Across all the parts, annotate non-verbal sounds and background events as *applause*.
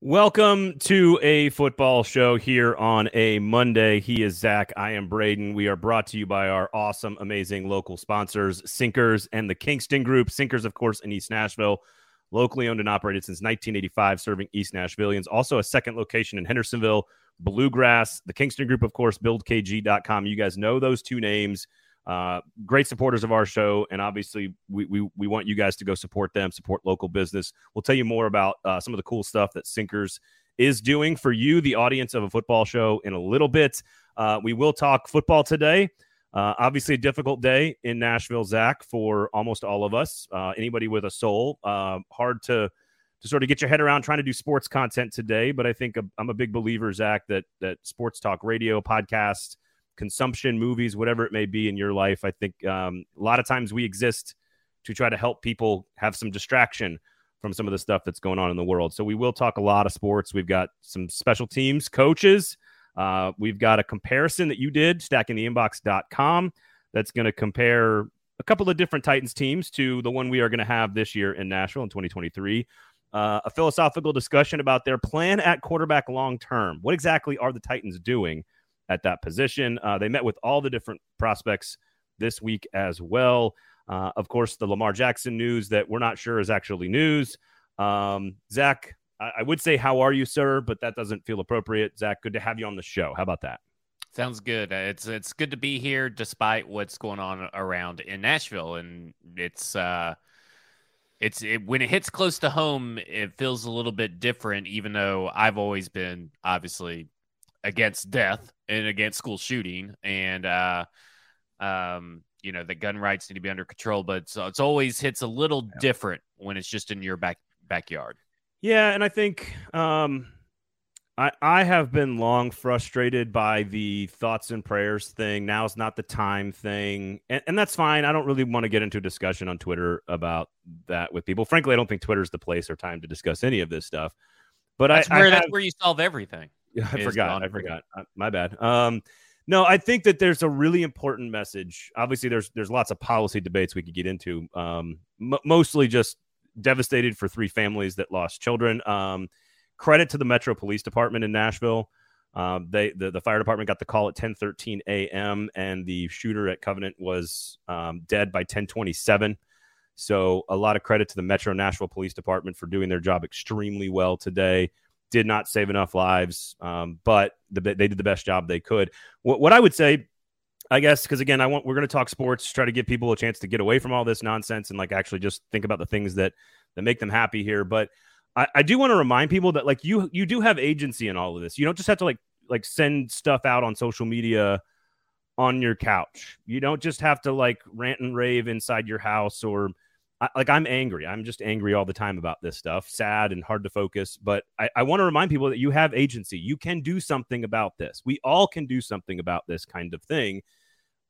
Welcome to a football show here on a Monday. He is Zach. I am Braden. We are brought to you by our awesome, amazing local sponsors, Sinkers and the Kingston Group. Sinkers, of course, in East Nashville, locally owned and operated since 1985, serving East Nashvillians. Also, a second location in Hendersonville, Bluegrass. The Kingston Group, of course, buildkg.com. You guys know those two names. Uh, great supporters of our show, and obviously we, we we want you guys to go support them, support local business. We'll tell you more about uh, some of the cool stuff that Sinkers is doing for you, the audience of a football show, in a little bit. Uh, we will talk football today. Uh, obviously, a difficult day in Nashville, Zach, for almost all of us. Uh, anybody with a soul, uh, hard to to sort of get your head around trying to do sports content today. But I think I'm a big believer, Zach, that that sports talk radio, podcast, consumption, movies, whatever it may be in your life. I think um, a lot of times we exist to try to help people have some distraction from some of the stuff that's going on in the world. So we will talk a lot of sports. We've got some special teams, coaches. Uh, we've got a comparison that you did, stackingtheinbox.com, that's going to compare a couple of different Titans teams to the one we are going to have this year in Nashville in 2023. Uh, a philosophical discussion about their plan at quarterback long term. What exactly are the Titans doing? At that position. Uh, they met with all the different prospects this week as well. Uh, of course, the Lamar Jackson news that we're not sure is actually news. Um, Zach, I-, I would say, How are you, sir? But that doesn't feel appropriate. Zach, good to have you on the show. How about that? Sounds good. It's it's good to be here despite what's going on around in Nashville, and it's uh, it's it, when it hits close to home, it feels a little bit different. Even though I've always been obviously against death and against school shooting, and uh, um, you know the gun rights need to be under control. But so it's always hits a little yeah. different when it's just in your back backyard. Yeah, and I think um, I I have been long frustrated by the thoughts and prayers thing. Now is not the time thing, and, and that's fine. I don't really want to get into a discussion on Twitter about that with people. Frankly, I don't think Twitter's the place or time to discuss any of this stuff. But that's I, where I that's where you solve everything. Yeah, *laughs* I forgot. I forgot. Uh, my bad. Um, no, I think that there's a really important message. Obviously, there's there's lots of policy debates we could get into. Um, m- mostly just devastated for three families that lost children. Um, credit to the Metro Police Department in Nashville. Um, they the, the fire department got the call at 10:13 a.m. and the shooter at Covenant was um, dead by 10:27. So a lot of credit to the Metro Nashville Police Department for doing their job extremely well today did not save enough lives, um, but the, they did the best job they could. What, what I would say, I guess, because again, I want we're going to talk sports, try to give people a chance to get away from all this nonsense and like actually just think about the things that that make them happy here. But I, I do want to remind people that like you you do have agency in all of this. You don't just have to like like send stuff out on social media on your couch. You don't just have to like rant and rave inside your house or I, like I'm angry. I'm just angry all the time about this stuff, sad and hard to focus. But I, I want to remind people that you have agency. You can do something about this. We all can do something about this kind of thing.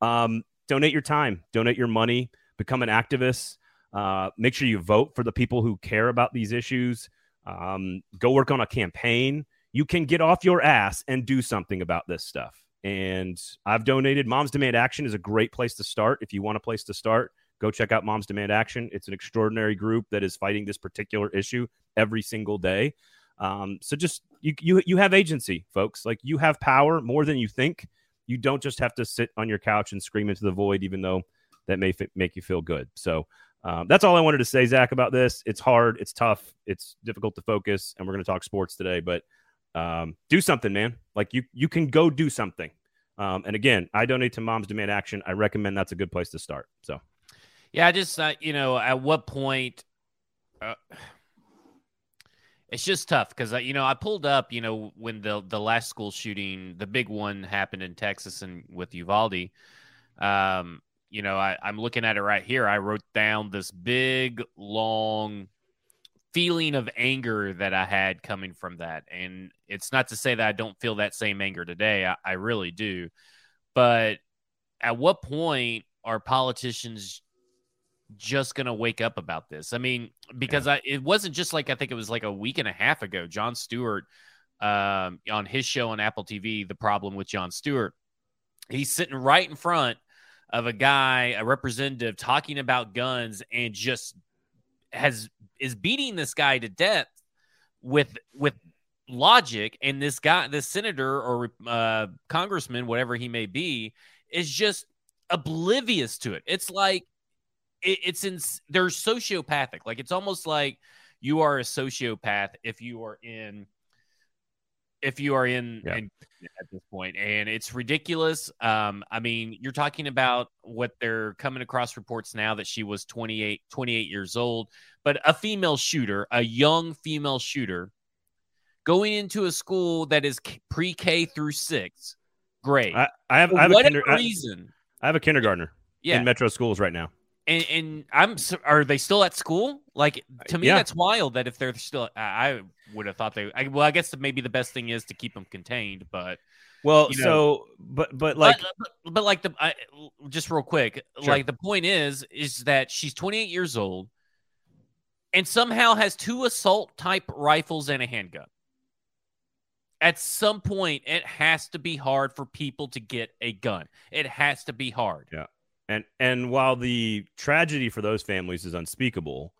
Um, donate your time, donate your money, become an activist. Uh, make sure you vote for the people who care about these issues. Um, go work on a campaign. You can get off your ass and do something about this stuff. And I've donated. Moms Demand Action is a great place to start if you want a place to start go check out Moms Demand Action. It's an extraordinary group that is fighting this particular issue every single day. Um, so just you you you have agency, folks. Like you have power more than you think. You don't just have to sit on your couch and scream into the void, even though that may f- make you feel good. So um, that's all I wanted to say, Zach, about this. It's hard, it's tough, it's difficult to focus, and we're going to talk sports today. But um, do something, man. Like you you can go do something. Um, and again, I donate to Moms Demand Action. I recommend that's a good place to start. So. Yeah, I just uh, you know, at what point? Uh, it's just tough because uh, you know I pulled up you know when the the last school shooting, the big one happened in Texas and with Uvalde. Um, you know, I, I'm looking at it right here. I wrote down this big long feeling of anger that I had coming from that, and it's not to say that I don't feel that same anger today. I, I really do, but at what point are politicians just going to wake up about this. I mean, because yeah. I it wasn't just like I think it was like a week and a half ago. Jon Stewart um, on his show on Apple TV, The Problem with Jon Stewart, he's sitting right in front of a guy, a representative, talking about guns, and just has is beating this guy to death with with logic, and this guy, this senator or uh, congressman, whatever he may be, is just oblivious to it. It's like it, it's in they're sociopathic. Like it's almost like you are a sociopath if you are in if you are in, yeah. in, at this point and it's ridiculous um i mean you're talking about what they're coming across reports now that she was 28 28 years old but a female shooter a young female shooter going into a school that is pre-k through six great i, I have, I have a reason I, I have a kindergartner yeah. in metro schools right now and, and, I'm are they still at school? Like to me, yeah. that's wild. That if they're still, I would have thought they. I, well, I guess maybe the best thing is to keep them contained, but well, you know, so but but like but, but, but like the I, just real quick, sure. like the point is is that she's 28 years old and somehow has two assault type rifles and a handgun. At some point, it has to be hard for people to get a gun. It has to be hard. Yeah. And and while the tragedy for those families is unspeakable,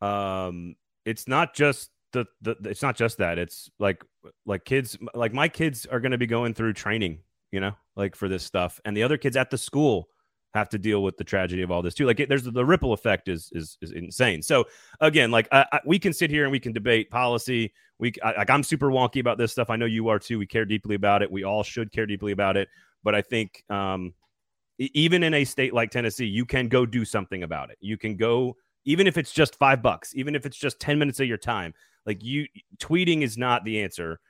um, it's not just the, the it's not just that. It's like like kids like my kids are going to be going through training, you know, like for this stuff, and the other kids at the school have to deal with the tragedy of all this too. Like it, there's the ripple effect is is is insane. So again, like I, I, we can sit here and we can debate policy. We I, like I'm super wonky about this stuff. I know you are too. We care deeply about it. We all should care deeply about it. But I think um, even in a state like Tennessee, you can go do something about it. You can go, even if it's just five bucks, even if it's just 10 minutes of your time. Like you, tweeting is not the answer.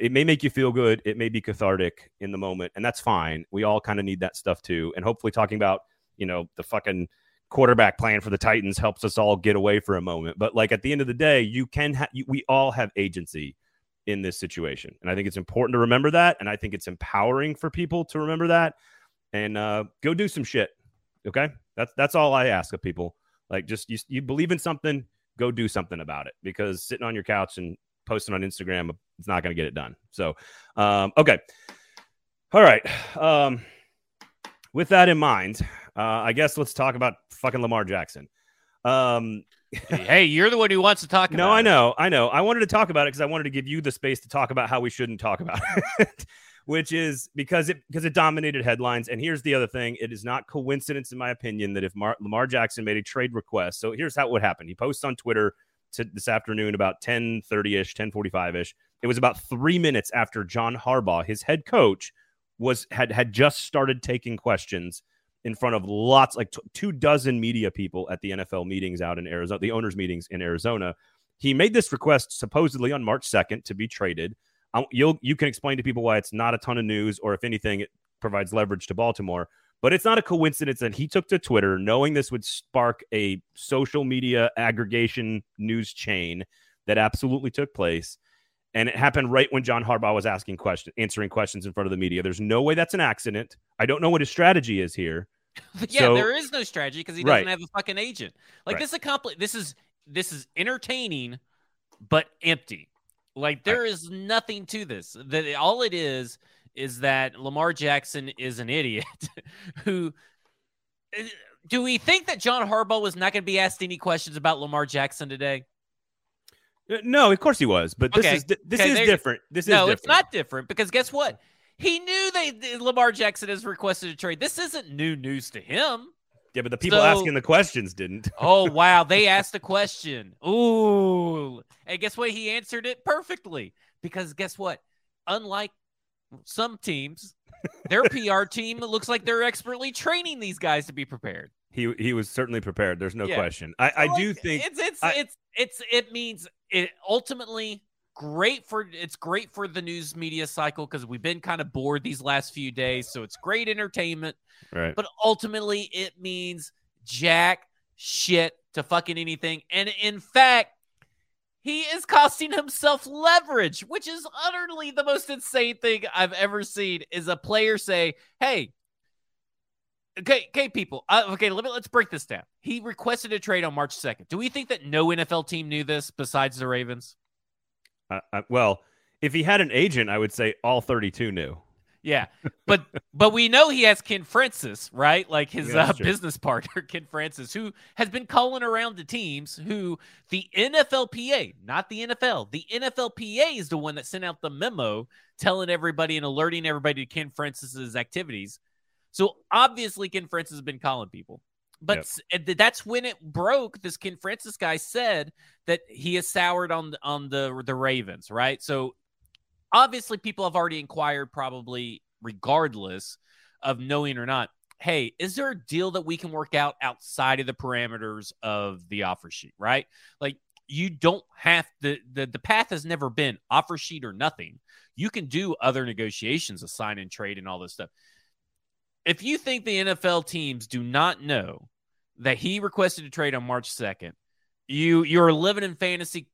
It may make you feel good. It may be cathartic in the moment, and that's fine. We all kind of need that stuff too. And hopefully, talking about, you know, the fucking quarterback plan for the Titans helps us all get away for a moment. But like at the end of the day, you can, ha- you, we all have agency in this situation. And I think it's important to remember that. And I think it's empowering for people to remember that and uh, go do some shit. Okay, that's that's all I ask of people. Like, just you, you believe in something, go do something about it. Because sitting on your couch and posting on Instagram, it's not going to get it done. So, um, okay, all right. Um, with that in mind, uh, I guess let's talk about fucking Lamar Jackson. Um, hey, you're the one who wants to talk no, I know, I know. I wanted to talk about it because I wanted to give you the space to talk about how we shouldn't talk about *laughs* it which is because it because it dominated headlines. And here's the other thing: it is not coincidence, in my opinion, that if Mar- Lamar Jackson made a trade request. So here's how what happened: he posts on Twitter to this afternoon about 10 30 ish, 10 45 ish. It was about three minutes after John Harbaugh, his head coach, was had had just started taking questions in front of lots like t- two dozen media people at the NFL meetings out in Arizona, the owners meetings in Arizona. He made this request supposedly on March 2nd to be traded you'll you can explain to people why it's not a ton of news, or if anything, it provides leverage to Baltimore. But it's not a coincidence that he took to Twitter, knowing this would spark a social media aggregation news chain that absolutely took place. And it happened right when John Harbaugh was asking questions, answering questions in front of the media. There's no way that's an accident. I don't know what his strategy is here. *laughs* yeah, so, there is no strategy because he doesn't right. have a fucking agent. Like right. this, accompli- this is this is entertaining, but empty. Like there is nothing to this. That all it is is that Lamar Jackson is an idiot *laughs* who eh, do we think that John Harbaugh was not going to be asked any questions about Lamar Jackson today? Uh, no, of course he was, but this okay. is this okay, is different. This no, is it's not different because guess what? He knew that Lamar Jackson has requested a trade. This isn't new news to him. Yeah, but the people so, asking the questions didn't. oh wow, they *laughs* asked a question. Ooh, and guess what? He answered it perfectly because guess what? Unlike some teams, their *laughs* PR team looks like they're expertly training these guys to be prepared. He he was certainly prepared. There's no yeah. question. I, I do think it's it's I, it's it's it means it ultimately great for it's great for the news media cycle because we've been kind of bored these last few days. So it's great entertainment. Right. But ultimately it means jack shit to fucking anything. And in fact, he is costing himself leverage, which is utterly the most insane thing I've ever seen. Is a player say, "Hey, okay, okay, people, uh, okay, let me let's break this down." He requested a trade on March second. Do we think that no NFL team knew this besides the Ravens? Uh, uh, well, if he had an agent, I would say all 32 knew. Yeah, but but we know he has Ken Francis, right? Like his Yeah, uh, business partner, *laughs* Ken Francis, who has been calling around the teams. Who the NFLPA, not the NFL, the NFLPA is the one that sent out the memo telling everybody and alerting everybody to Ken Francis's activities. So obviously, Ken Francis has been calling people. But Yep. s- and th- that's when it broke. This Ken Francis guy said that he is soured on the, on the the Ravens, right? So obviously people have already inquired probably regardless of knowing or not hey is there a deal that we can work out outside of the parameters of the offer sheet? Right? Like you don't have the the, the path has never been offer sheet or nothing. You can do other negotiations a sign and trade and all this stuff. If you think the nfl teams do not know that he requested a trade on march 2nd you you're living in fantasy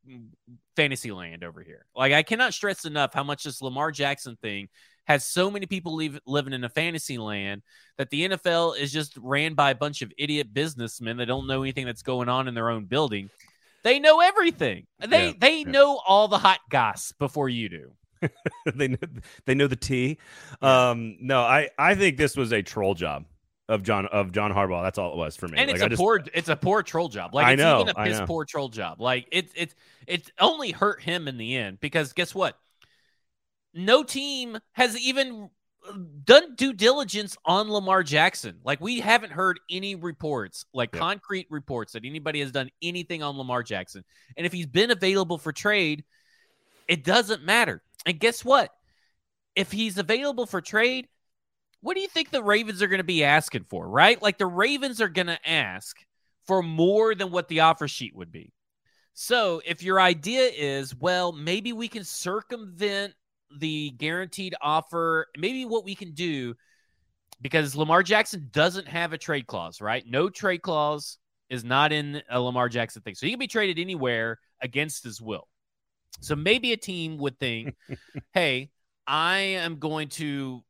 fantasy land over here. Like I cannot stress enough how much this Lamar Jackson thing has so many people leave, living in a fantasy land that the NFL is just ran by a bunch of idiot businessmen that don't know anything that's going on in their own building. They know everything. They Yeah, they yeah. know all the hot goss before you do. *laughs* they know they know the T. Yeah. Um, no, I I think this was a troll job of John of John Harbaugh. That's all it was for me. And Like, it's I a just- poor it's a poor troll job. Like I it's know, even a piss poor troll job. Like it's it's it's only hurt him in the end because guess what? No team has even done due diligence on Lamar Jackson. Like we haven't heard any reports, like Yep. concrete reports that anybody has done anything on Lamar Jackson. And if he's been available for trade, it doesn't matter. And guess what? If he's available for trade, what do you think the Ravens are going to be asking for, right? Like the Ravens are going to ask for more than what the offer sheet would be. So if your idea is, well, maybe we can circumvent the guaranteed offer, maybe what we can do, because Lamar Jackson doesn't have a trade clause, right? No trade clause is not in a Lamar Jackson thing. So he can be traded anywhere against his will. So maybe a team would think, *laughs* hey, I am going to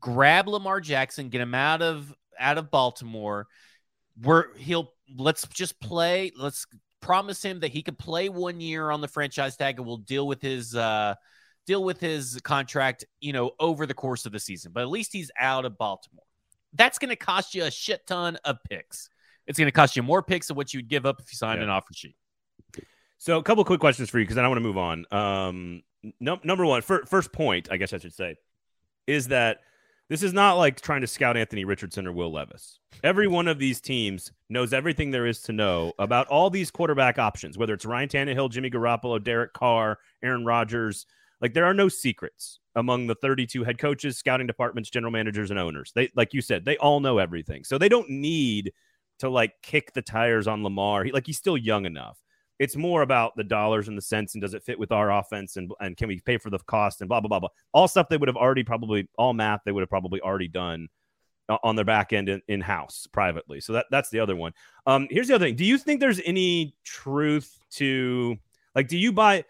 grab Lamar Jackson, get him out of out of Baltimore. We're he'll let's just play. Let's promise him that he could play one year on the franchise tag, and we'll deal with his uh, deal with his contract. You know, over the course of the season. But at least he's out of Baltimore. That's going to cost you a shit ton of picks. It's going to cost you more picks than what you would give up if you signed Yeah. an offer sheet. So, a couple quick questions for you because then I want to move on. Um, num- number one, fir- first point, I guess I should say, is that this is not like trying to scout Anthony Richardson or Will Levis. Every one of these teams knows everything there is to know about all these quarterback options, whether it's Ryan Tannehill, Jimmy Garoppolo, Derek Carr, Aaron Rodgers. Like there are no secrets among the 32 head coaches, scouting departments, general managers, and owners. They, like you said, they all know everything. So they don't need to like kick the tires on Lamar. He, like he's still young enough it's more about the dollars and the cents and does it fit with our offense and and can we pay for the cost and blah blah blah blah. All stuff they would have already probably all math they would have probably already done uh, on their back end in, house privately. So that that's the other one. Um here's the other thing. Do you think there's any truth to like do you buy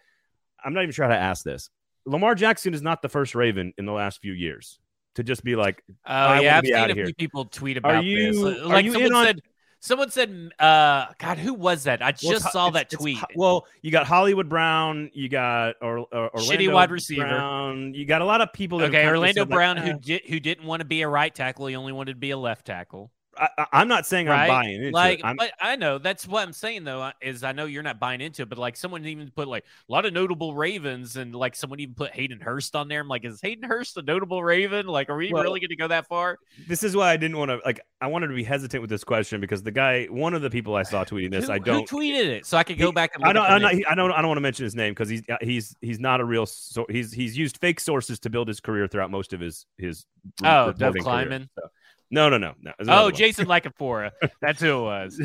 i'm not even sure how to ask this. Lamar jackson is not the first raven in the last few years to just be like Oh I yeah, I've be seen a here. few people tweet about you- this. are Like you someone in on- said, someone said, uh, God, who was that? I just it's- saw that it's tweet. ho- well, you got Hollywood Brown, you got or, or Orlando Shitty wide receiver. Brown, you got a lot of people. Okay, Orlando said, like, Brown, "Eh." who did who didn't want to be a right tackle, he only wanted to be a left tackle. I, I- I'm not saying Right? I'm buying into like, it. I'm, but I know that's what I'm saying though. Is I know you're not buying into it, but like someone even put like a lot of notable Ravens, and like someone even put Hayden Hurst on there. I'm like, is Hayden Hurst a notable Raven? Like, are we Well, really going to go that far? this is why I didn't want to like. I wanted to be hesitant with this question because the guy, one of the people I saw tweeting this, who, I don't. tweeted it so I could go He- back and I don't. I'm not, he- I don't. I don't want to mention his name because he's uh, he's he's not a real. So he's he's used fake sources to build his career throughout most of his his. Oh, Doug reporting career. So- no, no, no, no. Oh, one. Jason La Canfora. *laughs* That's who it was.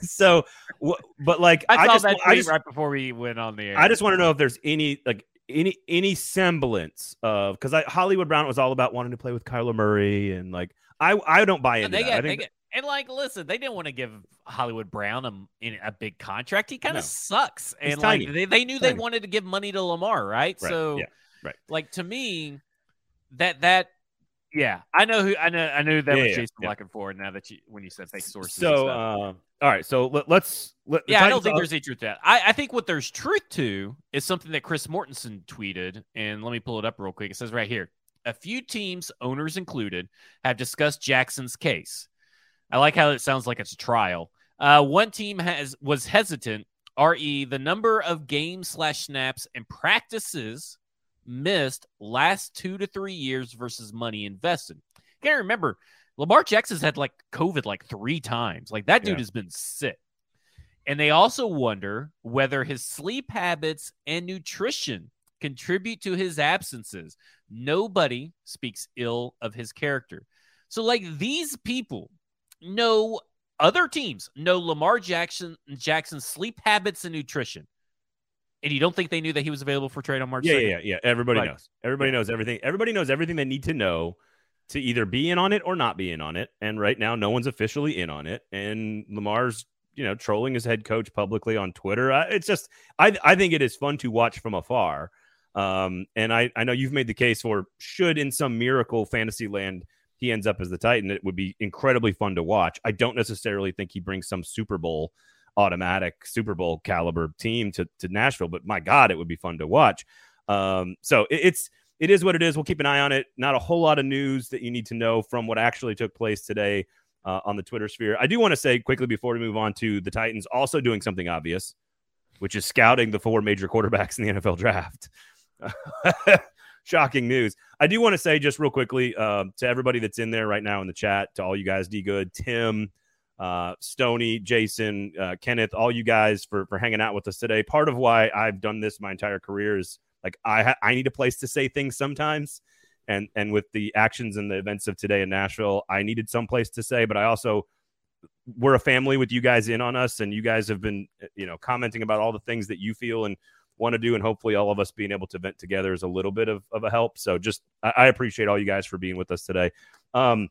*laughs* so, but like I saw just, that I tweet just, right before we went on the air. I just want to know if there's any like any any semblance of because I Hollywood Brown was all about wanting to play with Kyler Murray and like I I don't buy into that. I got, think got, and like, listen, they didn't want to give Hollywood Brown a, a big contract. He kind No. of sucks, He's and like they, they knew they wanted to give money to Lamar, right? Right, So, yeah, right. Like to me, that that yeah, I know who I know. I knew that Yeah, was Jason yeah. La Canfora now that you when you said fake sources. so. Uh, all right, so let, let's let, Yeah, I don't think there's any truth to that. I, I think what there's truth to is something that Chris Mortensen tweeted, and let me pull it up real quick. It says right here. a few teams, owners included, have discussed Jackson's case. I like how it sounds like it's a trial. Uh, one team has was hesitant. Re the number of games slash snaps and practices missed last two to three years versus money invested. You gotta remember, Lamar Jackson's had like COVID like three times. Like that dude yeah. has been sick. And they also wonder whether his sleep habits and nutrition contribute to his absences. Nobody speaks ill of his character. So, like these people know other teams know Lamar Jackson Jackson's sleep habits and nutrition. And you don't think they knew that he was available for trade on March? Yeah, 2nd? yeah, yeah. Everybody knows. Everybody knows everything. Everybody knows everything they need to know to either be in on it or not be in on it. And right now, no one's officially in on it. And Lamar's, you know, trolling his head coach publicly on Twitter. It's just, I, I think it is fun to watch from afar. Um, and I, I know you've made the case for should in some miracle fantasy land he ends up as the Titan, it would be incredibly fun to watch. I don't necessarily think he brings some Super Bowl automatic Super Bowl caliber team to, to Nashville, but my God, it would be fun to watch. Um, so it, it's it is what it is. We'll keep an eye on it. Not a whole lot of news that you need to know from what actually took place today uh, on the Twitter sphere. I do want to say quickly before we move on to the Titans also doing something obvious, which is scouting the four major quarterbacks in the NFL draft. *laughs* Shocking news. I do want to say just real quickly uh, to everybody that's in there right now in the chat, to all you guys, D Good, Tim, uh, Stony, Jason, uh, Kenneth, all you guys for for hanging out with us today. Part of why I've done this my entire career is like I ha- I need a place to say things sometimes, and and with the actions and the events of today in Nashville, I needed some place to say, but I also we're a family with you guys in on us, and you guys have been you know commenting about all the things that you feel and want to do, and hopefully all of us being able to vent together is a little bit of, of a help. So just I, I appreciate all you guys for being with us today. Um,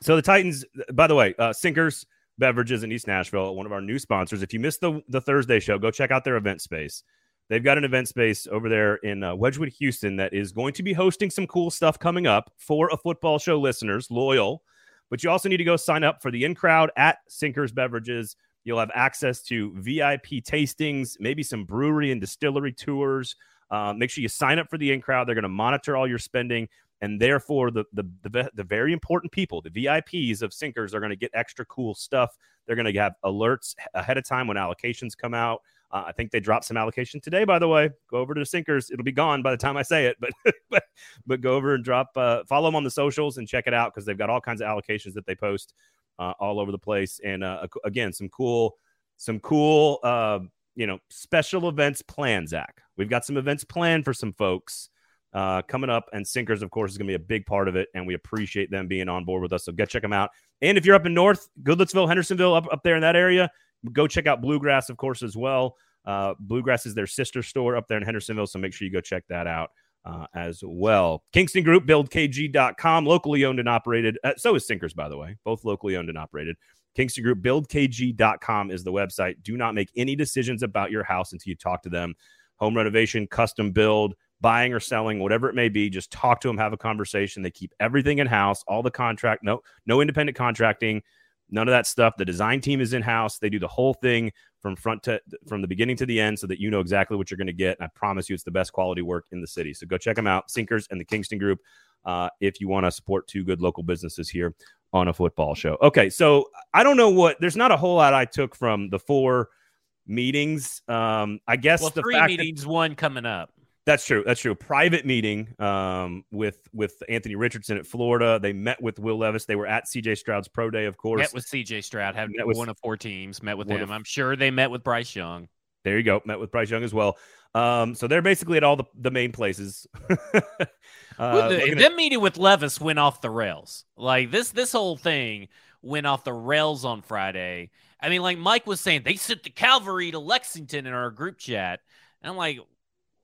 so the Titans, by the way, uh, Sinkers Beverages in East Nashville, one of our new sponsors. If you missed the the Thursday show, go check out their event space. They've got an event space over there in uh, Wedgewood, Houston, that is going to be hosting some cool stuff coming up for a football show listeners, loyal. But you also need to go sign up for the in crowd at Sinkers Beverages. You'll have access to VIP tastings, maybe some brewery and distillery tours. Uh, make sure you sign up for the in crowd. They're going to monitor all your spending, and therefore the, the the the very important people, the VIPs of Sinkers, are going to get extra cool stuff. They're going to have alerts ahead of time when allocations come out. Uh, I think they dropped some allocation today, by the way. Go over to Sinkers; it'll be gone by the time I say it. But *laughs* but, but go over and drop, uh, follow them on the socials and check it out because they've got all kinds of allocations that they post uh, all over the place. And uh, again, some cool, some cool, uh, you know, special events planned. Zach, we've got some events planned for some folks uh, coming up, and Sinkers, of course, is going to be a big part of it, and we appreciate them being on board with us. So go check them out. And if you're up in North Goodlettsville, Hendersonville, up up there in that area, go check out Bluegrass, of course, as well. Uh, Bluegrass is their sister store up there in Hendersonville, so make sure you go check that out uh, as well. Kingston Group, buildkg.com, locally owned and operated. Uh, so is Sinkers, by the way, both locally owned and operated. Kingston Group, buildkg.com is the website. Do not make any decisions about your house until you talk to them. Home renovation, custom build, buying or selling, whatever it may be, just talk to them, have a conversation. They keep everything in house, all the contract, no, no independent contracting, none of that stuff. The design team is in house. They do the whole thing from front to from the beginning to the end so that you know exactly what you're going to get. And I promise you, it's the best quality work in the city. So go check them out, Sinkers and the Kingston Group, uh, if you want to support two good local businesses here on a football show. Okay, so I don't know what. There's not a whole lot I took from the four meetings. Um, I guess well, the three meetings, that, one coming up. That's true. That's true. Private meeting um, with with Anthony Richardson at Florida. They met with Will Levis. They were at CJ Stroud's pro day, of course. Met with CJ Stroud. Had met with, one of four teams. Met with him. Of, I'm sure they met with Bryce Young. There you go. Met with Bryce Young as well. Um, so they're basically at all the, the main places. *laughs* uh, well, the, them meeting with Levis went off the rails. Like this this whole thing went off the rails on Friday. I mean, like Mike was saying, they sent the cavalry to Lexington in our group chat. And I'm like,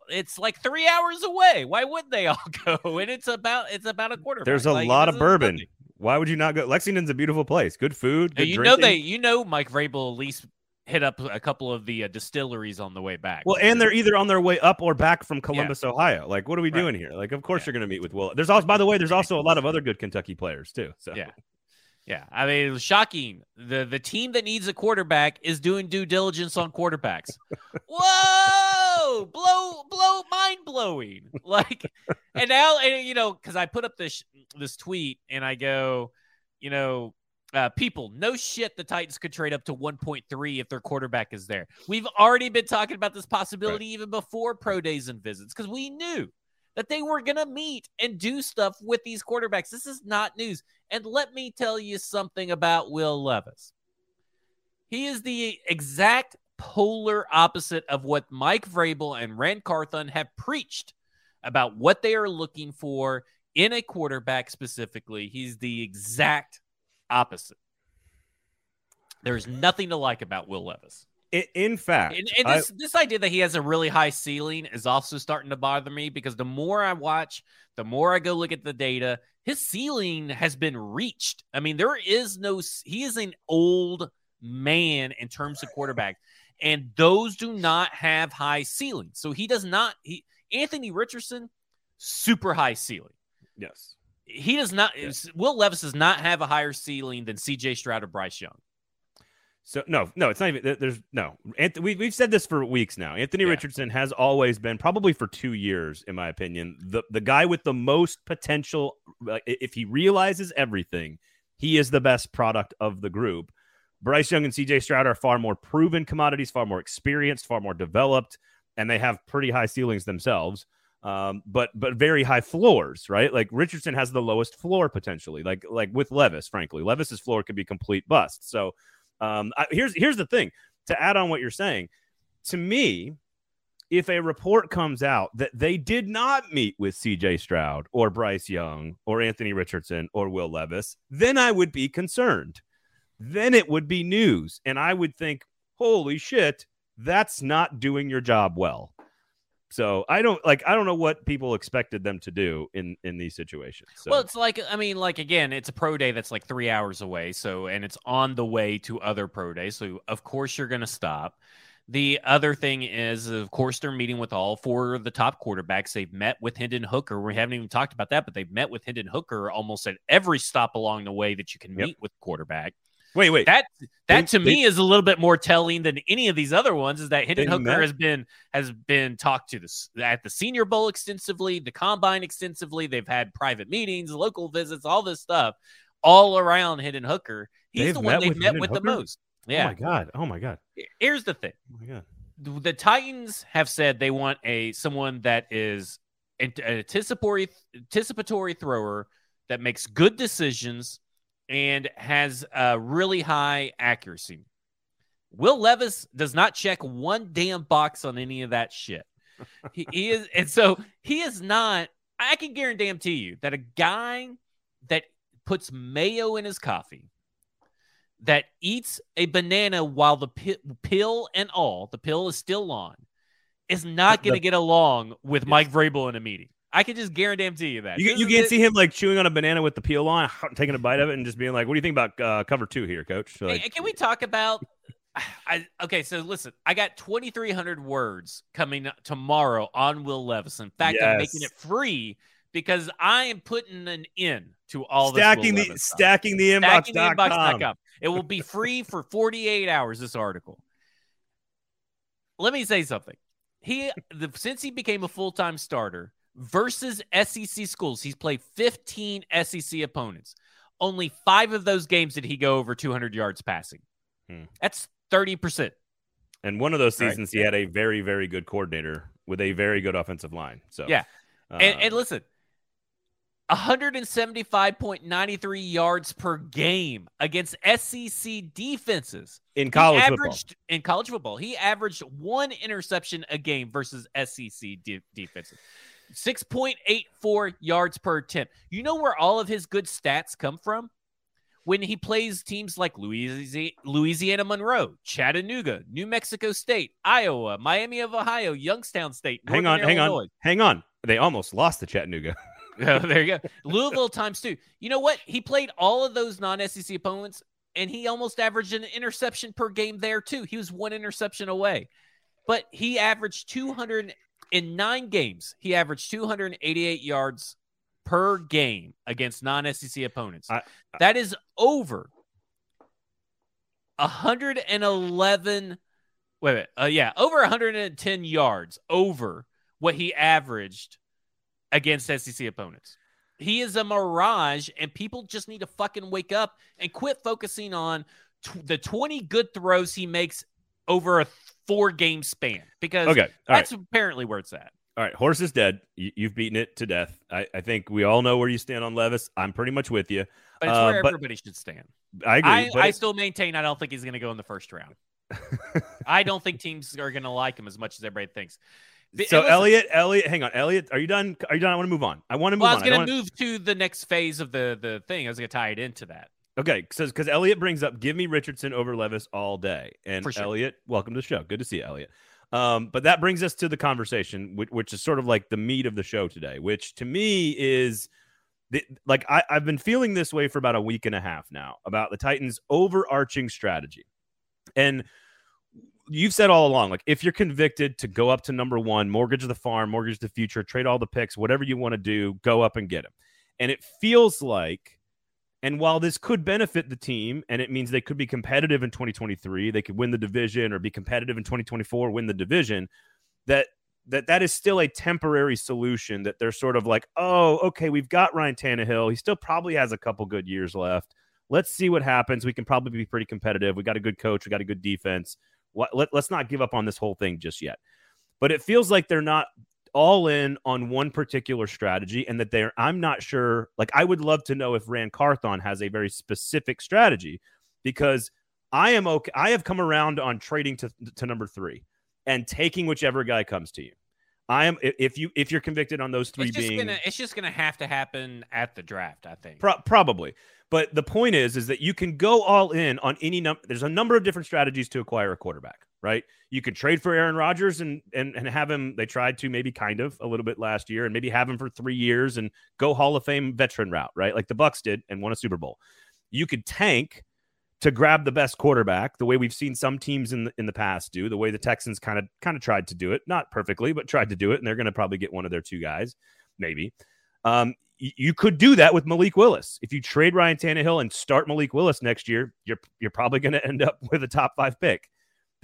it's like three hours away. Why would they all *laughs* go? And it's about it's about a quarter. There's a like, lot of bourbon. Why would you not go? Lexington's a beautiful place. Good food. Good you drinking. know they. You know Mike Vrabel at least hit up a couple of the uh, distilleries on the way back. Well, and they're either on their way up or back from Columbus, yeah. Ohio. Like, what are we doing here? Like, of course yeah. you're going to meet with Will. There's also, by the way, there's also a lot of other good Kentucky players too. So yeah. Yeah, I mean, it was shocking. the The team that needs a quarterback is doing due diligence on quarterbacks. *laughs* Whoa, blow, blow, mind blowing. *laughs* Like, and now, and, you know, because I put up this this tweet and I go, you know, uh, people, no shit, the Titans could trade up to 1.3 if their quarterback is there. We've already been talking about this possibility right. even before pro days and visits because we knew that they were going to meet and do stuff with these quarterbacks. This is not news. And let me tell you something about Will Levis. He is the exact polar opposite of what Mike Vrabel and Ran Carthon have preached about what they are looking for in a quarterback specifically. He's the exact opposite. There's nothing to like about Will Levis. In, fact, and, and this, I, this idea that he has a really high ceiling is also starting to bother me because the more I watch, the more I go look at the data, his ceiling has been reached. I mean, there is no, he is an old man in terms of quarterback, and those do not have high ceilings. So he does not, he, Anthony Richardson, super high ceiling. Yes. He does not, Will Levis does not have a higher ceiling than CJ Stroud or Bryce Young. So no, no, it's not even. There's no. Anthony, we, we've said this for weeks now. Anthony yeah. Richardson has always been, probably for two years, in my opinion, the the guy with the most potential. if he realizes everything, he is the best product of the group. Bryce Young and CJ Stroud are far more proven commodities, far more experienced, far more developed, and they have pretty high ceilings themselves. Um, but but very high floors, right? Like Richardson has the lowest floor potentially, like like with Levis, frankly. Levis's floor could be complete bust. So um, I, here's here's the thing to add on what you're saying. To me, if a report comes out that they did not meet with CJ Stroud or Bryce Young or Anthony Richardson or Will Levis, then I would be concerned. Then it would be news. And I would think, holy shit, that's not doing your job well. So I don't like I don't know what people expected them to do in in these situations. So. Well, it's like I mean, like again, it's a pro day that's like three hours away. So and it's on the way to other pro days. So of course you're gonna stop. The other thing is, of course, they're meeting with all four of the top quarterbacks. They've met with Hendon Hooker. We haven't even talked about that, but they've met with Hendon Hooker almost at every stop along the way that you can yep. meet with quarterback. Wait, wait. That that they, to they, me is a little bit more telling than any of these other ones. Is that Hendon Hooker met. has been has been talked to this at the Senior Bowl extensively, the Combine extensively. They've had private meetings, local visits, all this stuff, all around Hendon Hooker. He's they've the one they've met with Hooker? the most. Yeah. Oh my god. Oh my god. Here's the thing. Oh my god. The Titans have said they want a someone that is an anticipatory anticipatory thrower that makes good decisions and has a really high accuracy. Will Levis does not check one damn box on any of that shit. he, he is, and so he is not. I can guarantee you that a guy that puts mayo in his coffee, that eats a banana while the pill and all, the pill is still on, is not going to get along with yes. Mike Vrabel in a meeting. I can just guarantee you that. You, you can't see him like chewing on a banana with the peel on, *laughs* taking a bite of it, and just being like, "What do you think about uh, cover two here, Coach?" So, like, hey, can we talk about? *sighs* I, okay, so listen, I got 2,300 words coming tomorrow on Will Levis. In fact, yes. I'm making it free because I am putting an in to all stacking the stacking the inbox. Stacking the inbox. It will be free for 48 hours. This article. Let me say something. He the, since he became a full time starter versus SEC schools. He's played 15 SEC opponents. Only five of those games did he go over 200 yards passing. Hmm. That's 30%. And one of those seasons, right. he had a very, very good coordinator with a very good offensive line. So, yeah. Uh, and, and listen, 175.93 yards per game against SEC defenses in college averaged, football. In college football, he averaged one interception a game versus SEC de- defenses. 6.84 yards per attempt. You know where all of his good stats come from? When he plays teams like Louisiana Monroe, Chattanooga, New Mexico State, Iowa, Miami of Ohio, Youngstown State. Northern hang on, Illinois. hang on, hang on. They almost lost to Chattanooga. *laughs* *laughs* oh, there you go. Louisville times two. You know what? He played all of those non SEC opponents and he almost averaged an interception per game there too. He was one interception away, but he averaged 200 in nine games, he averaged 288 yards per game against non-SEC opponents. I- that is over 111 wait, wait uh, yeah, over 110 yards over what he averaged against SEC opponents. He is a mirage, and people just need to fucking wake up and quit focusing on tw- the 20 good throws he makes over a four game span because Okay. All right. that's apparently where it's at. All right. Horse is dead. You, you've beaten it to death. I, I think we all know where you stand on Levis. I'm pretty much with you. But it's Uh, where but- everybody should stand. I agree. I, but I still maintain I don't think he's going to go in the first round. *laughs* I don't think teams are going to like him as much as everybody thinks. The- so listen, Elliot, Elliot, hang on, Elliot, are you done? Are you done? I want to move on. I want to move Well, I was going to move to the next phase of the the thing. I was going to tie it into that. Okay, because cause Elliot brings up give me Richardson over Levis all day, and sure. Elliot, welcome to the show. Good to see you, Elliot. Um, but that brings us to the conversation, which, which is sort of like the meat of the show today, which to me is the, like I, I've been feeling this way for about a week and a half now about the Titans' overarching strategy, and you've said all along, like if you're convicted to go up to number one, mortgage the farm, mortgage the future, trade all the picks, whatever you want to do, go up and get him. And it feels like and while this could benefit the team and it means they could be competitive in 2023, they could win the division or be competitive in 2024, win the division, that that that is still a temporary solution that they're sort of like, "Oh, okay, we've got Ryan Tannehill. He still probably has a couple good years left. Let's see what happens. We can probably be pretty competitive. We got a good coach, we got a good defense. What let, let's not give up on this whole thing just yet." But it feels like they're not all in on one particular strategy and that they're I'm not sure like I would love to know if Ran Carthon has a very specific strategy because I am okay I have come around on trading to to number 3 and taking whichever guy comes to you. I am if you if you're convicted on those three It's just being gonna it's just gonna have to happen at the draft. I think. Pro- probably. But the point is, is that you can go all in on any number. There's a number of different strategies to acquire a quarterback, right? You could trade for Aaron Rodgers and and and have him. They tried to maybe kind of a little bit last year, and maybe have him for three years and go Hall of Fame veteran route, right? Like the Bucs did and won a Super Bowl. You could tank to grab the best quarterback, the way we've seen some teams in the, in the past do, the way the Texans kind of kind of tried to do it, not perfectly, but tried to do it, and they're going to probably get one of their two guys, maybe. Um, y- you could do that with Malik Willis. If you trade Ryan Tannehill and start Malik Willis next year, you're you're probably going to end up *laughs* with a top five pick.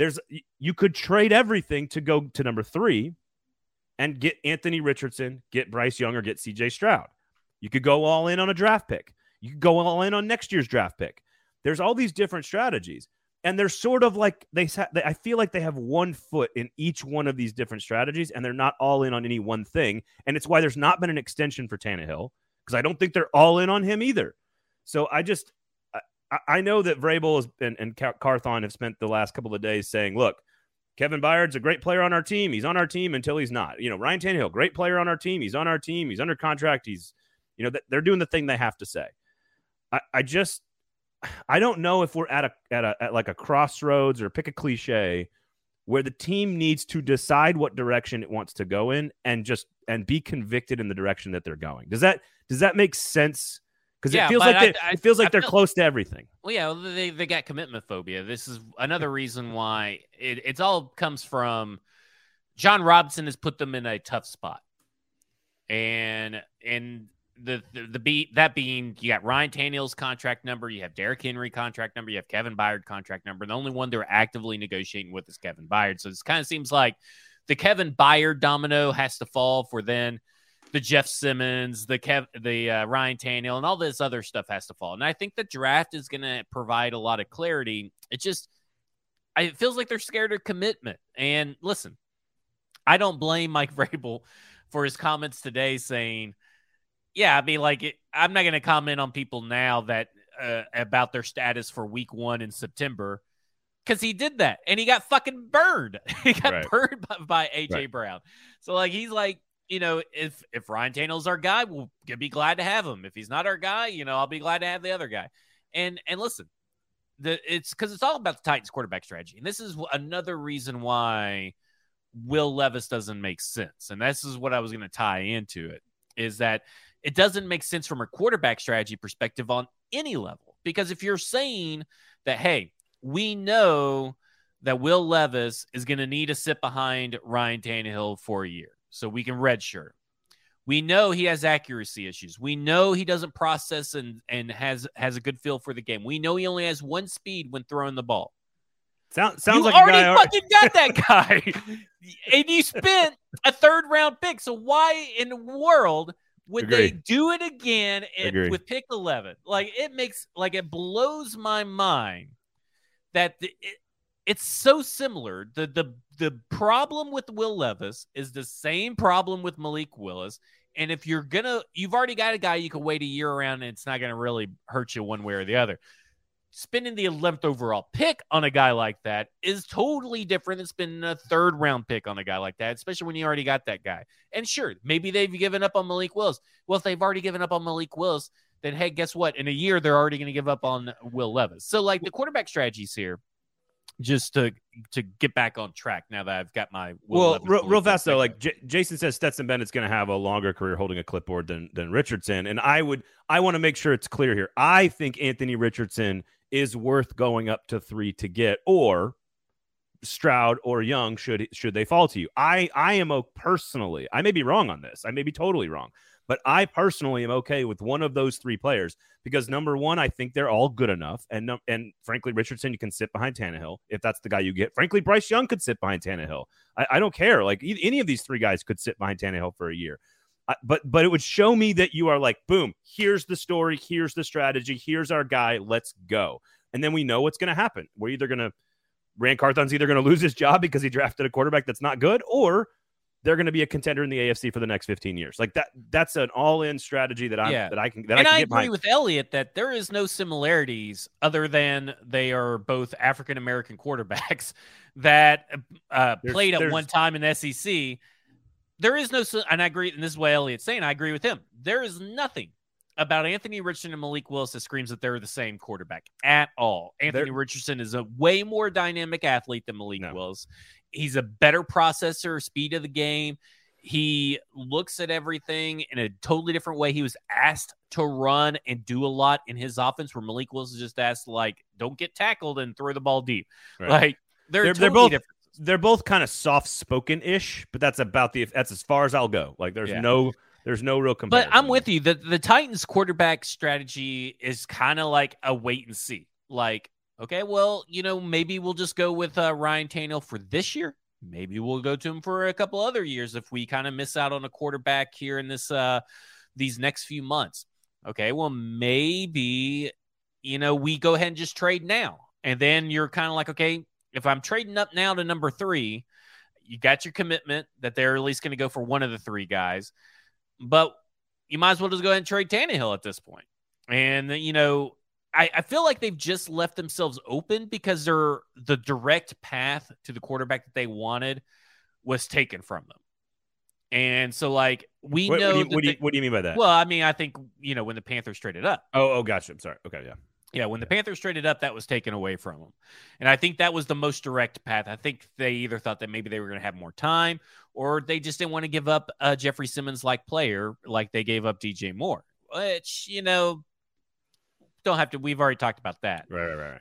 There's you could trade everything to go to number three, and get Anthony Richardson, get Bryce Young, or get C.J. Stroud. You could go all in on a draft pick. You could go all in on next year's draft pick. There's all these different strategies, and they're sort of like they. I feel like they have one foot in each one of these different strategies, and they're not all in on any one thing. And it's why there's not been an extension for Tannehill because I don't think they're all in on him either. So I just I, know that Vrabel and, and Carthon have spent the last couple of days saying, look, Kevin Byard's a great player on our team. He's on our team until he's not. You know, Ryan Tannehill, great player on our team. He's on our team. He's under contract. He's, you know, they're doing the thing they have to say. I, I just, I don't know if we're at a at a at like a crossroads or pick a cliche where the team needs to decide what direction it wants to go in and just and be convicted in the direction that they're going. Does that does that make sense? Because Yeah, it feels like I- I- it feels like I they're feel- close to everything. Well, yeah, well, they they got commitment phobia. This is another reason why it it's all comes from Jon Robinson has put them in a tough spot, and and the the, the beat that being you got Ryan Tannehill's contract number, you have Derrick Henry contract number, you have Kevin Byard contract number. The only one they're actively negotiating with is Kevin Byard. So it kind of seems like the Kevin Byard domino has to fall for then the Jeff Simmons, the Kev, the uh, Ryan Tannehill, and all this other stuff has to fall. And I think the draft is going to provide a lot of clarity. It just, I, it feels like they're scared of commitment. And listen, I don't blame Mike *laughs* Vrabel for his comments today saying, "Yeah, I mean, like, it, I'm not going to comment on people now that uh, about their status for Week One in September." Because he did that and he got fucking burned. *laughs* he got Right. burned by, by AJ Right. Brown. So like he's like, you know, if if Ryan Tannehill's our guy, we'll be glad to have him. If he's not our guy, you know, I'll be glad to have the other guy. And and listen, the it's because it's all about the Titans quarterback strategy, and this is another reason why Will Levis doesn't make sense. And this is what I was going to tie into it is that it doesn't make sense from a quarterback strategy perspective on any level. Because if you're saying that, hey, we know that Will Levis is going to need to sit behind Ryan Tannehill for a year, so we can redshirt. We know he has accuracy issues. We know he doesn't process and and has has a good feel for the game. We know he only has one speed when throwing the ball. Sound, sounds you like already a guy fucking got that *laughs* guy, and you spent a third round pick. So why in the world would they do it again in- Agree. with pick eleven? Like it makes like it blows my mind that the, it, it's so similar. The the the problem with Will Levis is the same problem with Malik Willis. And if you're gonna, you've already got a guy you can wait a year around, and it's not gonna really hurt you one way or the other spending the 11th overall pick on a guy like that is totally different than spending a third round pick on a guy like that, especially when you already got that guy. And sure, maybe they've given up on Malik Willis. Well, if they've already given up on Malik Willis, then hey, guess what? In a year, they're already going to give up on Will Levis. So, like the quarterback strategies here, just to to get back on track now that I've got my well, real, real fast though, like J- Jason says, Stetson Bennett's going to have a longer career holding a clipboard than than Richardson, and I would I want to make sure it's clear here. I think Anthony Richardson is worth going up to three to get, or Stroud or Young should should they fall to you. I I am a, personally, I may be wrong on this. I may be totally wrong, but I personally am okay with one of those three players because number one, I think they're all good enough, and and frankly, Richardson you can sit behind Tannehill if that's the guy you get. Frankly, Bryce Young could sit behind Tannehill. I, I don't care. Like any of these three guys could sit behind Tannehill for a year. I- but but it would show me that you are like, boom, here's the story, here's the strategy, here's our guy, let's go. And then we know what's going to happen. We're either going to Ran Carthon's either going *laughs* to lose his job because he drafted a quarterback that's not good, or they're going to be a contender in the AFC for the next 15 years. Like that, that's an all-in strategy that I Yeah. that I can that and I can I agree behind. with Elliot that there is no similarities other than they are both African American quarterbacks *laughs* that uh, There's- played at there's- one time in SEC. There is no, and I agree, and this is what Elliot's saying. I agree with him. There is nothing about Anthony Richardson and Malik Willis that screams that they're the same quarterback at all. Anthony They're- Richardson is a way more dynamic athlete than Malik No. Willis. He's a better processor, speed of the game. He looks at everything in a totally different way. He was asked to run and do a lot in his offense, where Malik Willis is just asked like, "Don't get tackled and throw the ball deep." Right. Like they're They're- they're both- different. They're both kind of soft-spoken ish, but that's about the that's as far as I'll go. Like there's Yeah. no there's no real comparison. But. I'm with you. The the Titans quarterback strategy is kind of like a wait and see. Like, okay, well, you know, maybe we'll just go with uh, Ryan Tannehill for this year. Maybe we'll go to him for a couple other years if we kind of miss out on a quarterback here in this uh these next few months. Okay, well, maybe you know we go ahead and just trade now, and then you're kind of like, okay, if I'm trading up now to number three, you got your commitment that they're at least going to go for one of the three guys but you might as well just go ahead and trade Tannehill at this point. And you know, I, I feel like they've just left themselves open because they're the direct path to the quarterback that they wanted was taken from them. And so, like, we What, what know. do you, what, do you, they- what do you mean by that? well, I mean, I think you know when the Panthers traded up. oh, oh, gotcha. I'm sorry. Okay, yeah. Yeah, when the Panthers traded up, that was taken away from them. And I think that was the most direct path. I think they either thought that maybe they were going to have more time or they just didn't want to give up a Jeffrey Simmons like player like they gave up DJ Moore, which, you know, don't have to. We've already talked about that. Right, right, right.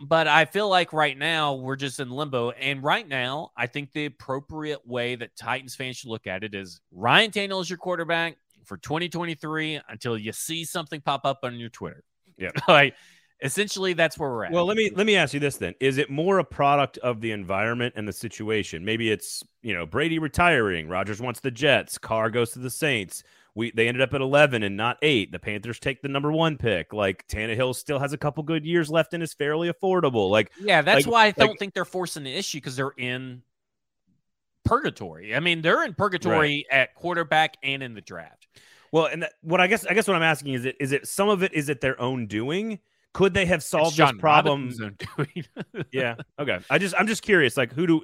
But I feel like right now we're just in limbo. And right now, I think the appropriate way that Titans fans should look at it is Ryan Tannehill is your quarterback for 2023 until you see something pop up on your Twitter. Yeah. *laughs* like essentially that's where we're at. Well, let me let me ask you this then: Is it more a product of the environment and the situation? Maybe it's you know Brady retiring, Rodgers wants the Jets, Carr goes to the Saints. We they ended up at eleven and not eight. The Panthers take the number one pick. Like Tannehill still has a couple good years left and is fairly affordable. Like yeah, that's like- why I don't like- think they're forcing the issue because they're in purgatory. I mean, they're in purgatory at quarterback and in the draft. Well, and that, what I guess I guess what I'm asking is it is it some of it is it their own doing? Could they have solved this problem? Robinson's own *laughs* doing. yeah. Okay. I just I'm just curious. Like, who do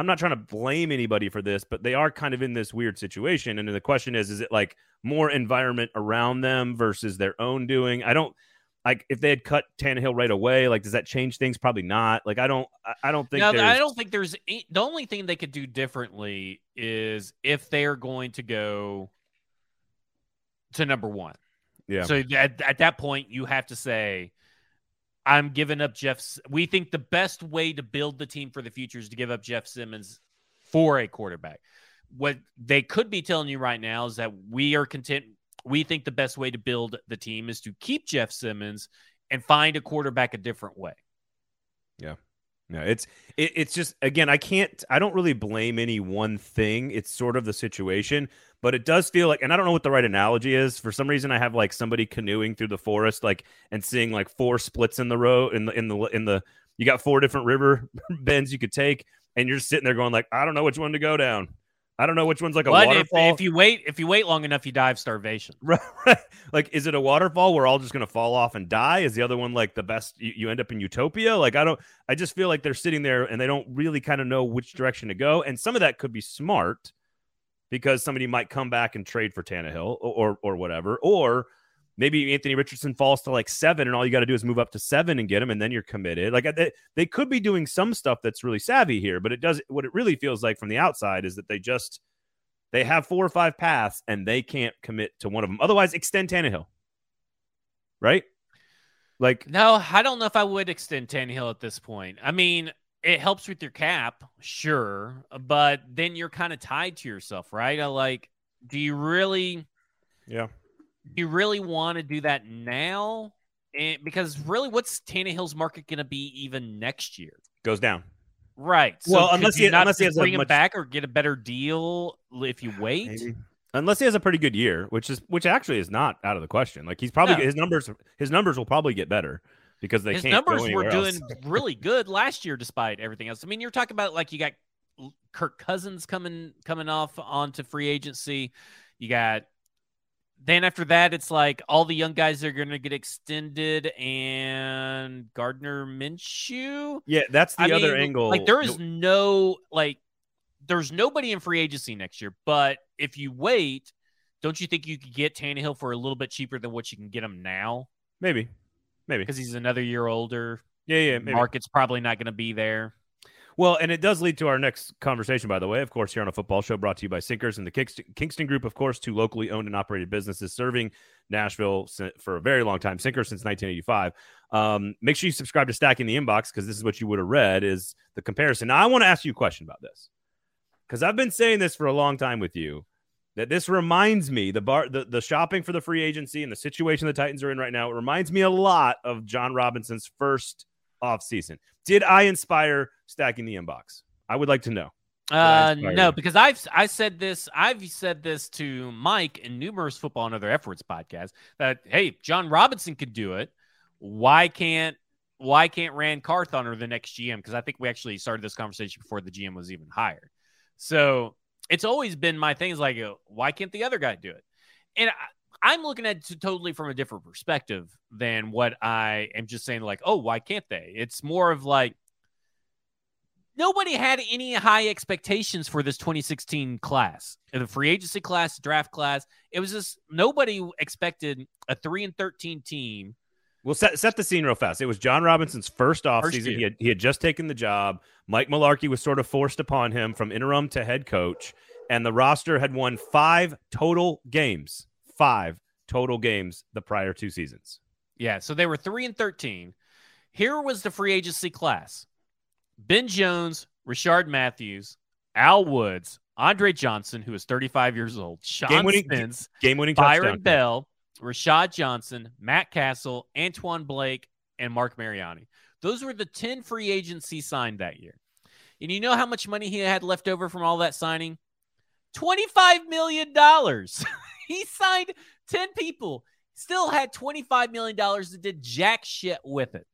I'm not trying to blame anybody for this, but they are kind of in this weird situation. And the question is, is it like more environment around them versus their own doing? I don't like if they had cut Tannehill right away. Like, does that change things? Probably not. Like, I don't. I- don't think. No, I don't think there's the only thing they could do differently is if they're going to go to number one. Yeah. So at, at that point, you have to say, I'm giving up Jeff. We think the best way to build the team for the future is to give up Jeff Simmons for a quarterback. what they could be telling you right now is that we are content. We think the best way to build the team is to keep Jeff Simmons and find a quarterback a different way. Yeah. No, it's it, it's just again, I can't I don't really blame any one thing. It's sort of the situation, but it does feel like and I don't know what the right analogy is. For some reason I have like somebody canoeing through the forest like and seeing like four splits in the road in the in the in the you got four different river *laughs* bends you could take and you're sitting there going like I don't know which one to go down. I don't know which one's like a but waterfall. If, if, you wait, if you wait long enough, you die of starvation. *laughs* Right, right. Like, is it a waterfall where we're all just going to fall off and die? Is the other one like the best? You, you, end up in utopia. Like, I don't. I just feel like they're sitting there and they don't really kind of know which direction to go. And some of that could be smart because somebody might come back and trade for Tannehill or or, or whatever, or maybe Anthony Richardson falls to like seven, and all you got to do is move up to seven and get him, and then you're committed. Like uh, they, they could be doing some stuff that's really savvy here, but it does what it really feels like from the outside is that they just they have four or five paths and they can't commit to one of them. Otherwise, extend Tannehill, right? Like no, I don't know if I would extend Tannehill at this point. I mean, it helps with your cap, sure, but then you're kind of tied to yourself, right? I like, do you really? Yeah you really want to do that now? And because really, what's Tannehill's market going to be even next year? Goes down. Right. So well, unless he not unless he has bring much... him back or get a better deal if you wait. Maybe. Unless he has a pretty good year, which is which actually is not out of the question. Like he's probably no. his numbers his numbers will probably get better because they his can't numbers were doing *laughs* really good last year despite everything else. I mean, you're talking about like you got Kirk Cousins coming coming off onto free agency. You got then after that, it's like all the young guys are going to get extended, and Gardner Minshew. Yeah, that's the I other mean, angle. Like there is no like, there's nobody in free agency next year. But if you wait, don't you think you could get Tannehill for a little bit cheaper than what you can get him now? Maybe, maybe because he's another year older. Yeah, yeah. Maybe. Market's probably not going to be there. Well, and it does lead to our next conversation, by the way. Of course, here on a football show brought to you by Sinkers and the Kingston Group, of course, two locally owned and operated businesses serving Nashville for a very long time. Sinkers since 1985. Um, make sure you subscribe to Stacking the Inbox because this is what you would have read is the comparison. Now, I want to ask you a question about this because I've been saying this for a long time with you that this reminds me the bar the, the shopping for the free agency and the situation the Titans are in right now. It reminds me a lot of Jon Robinson's first offseason. Did I inspire stacking the inbox? I would like to know. Uh, no, because I've I said this I've said this to Mike in numerous football and other efforts podcasts that hey Jon Robinson could do it. Why can't why can't Ran Carthon or the next GM? Because I think we actually started this conversation before the GM was even hired. So it's always been my thing is like why can't the other guy do it? And I'm looking at it totally from a different perspective than what I am just saying, like, oh, why can't they? It's more of like nobody had any high expectations for this 2016 class, the free agency class, draft class. It was just nobody expected a 3 and 13 team. We'll set, set the scene real fast. It was Jon Robinson's first offseason. He had, he had just taken the job. Mike Mularkey was sort of forced upon him from interim to head coach, and the roster had won five total games five total games the prior two seasons. Yeah, so they were 3 and 13. Here was the free agency class. Ben Jones, Rishard Matthews, Al Woods, Andre Johnson, who is 35 years old, Sean game winning, Spence, game winning Byron touchdown. Bell, Rashad Johnson, Matt Cassel, Antoine Blake, and Marc Mariani. Those were the 10 free agency signed that year. And you know how much money he had left over from all that signing? $25 million. *laughs* he signed 10 people, still had $25 million that did jack shit with it.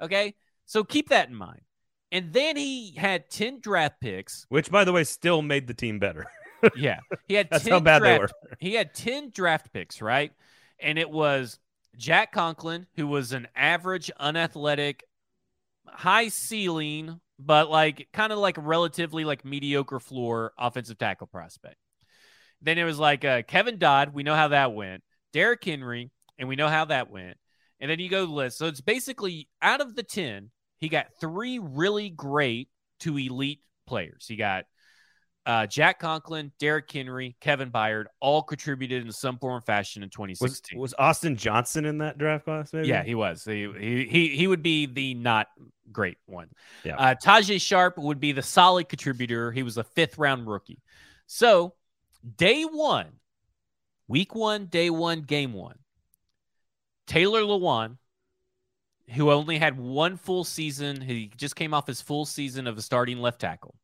Okay. So keep that in mind. And then he had 10 draft picks. Which, by the way, still made the team better. *laughs* yeah. He had That's how bad draft, they were. he had 10 draft picks, right? And it was Jack Conklin, who was an average, unathletic, high ceiling, but like kind of like relatively like mediocre floor offensive tackle prospect. Then it was like uh, Kevin Dodd. We know how that went. Derrick Henry, and we know how that went. And then you go list. So it's basically out of the 10, he got three really great to elite players. He got uh, Jack Conklin, Derrick Henry, Kevin Byard, all contributed in some form or fashion in 2016. Was, was Austin Johnson in that draft class? Maybe. Yeah, he was. He, he he would be the not great one. Yeah. Uh, Tajae Sharpe would be the solid contributor. He was a fifth round rookie. So, day one, week one, day one, game one, Taylor Lewan, who only had one full season, he just came off his full season of a starting left tackle.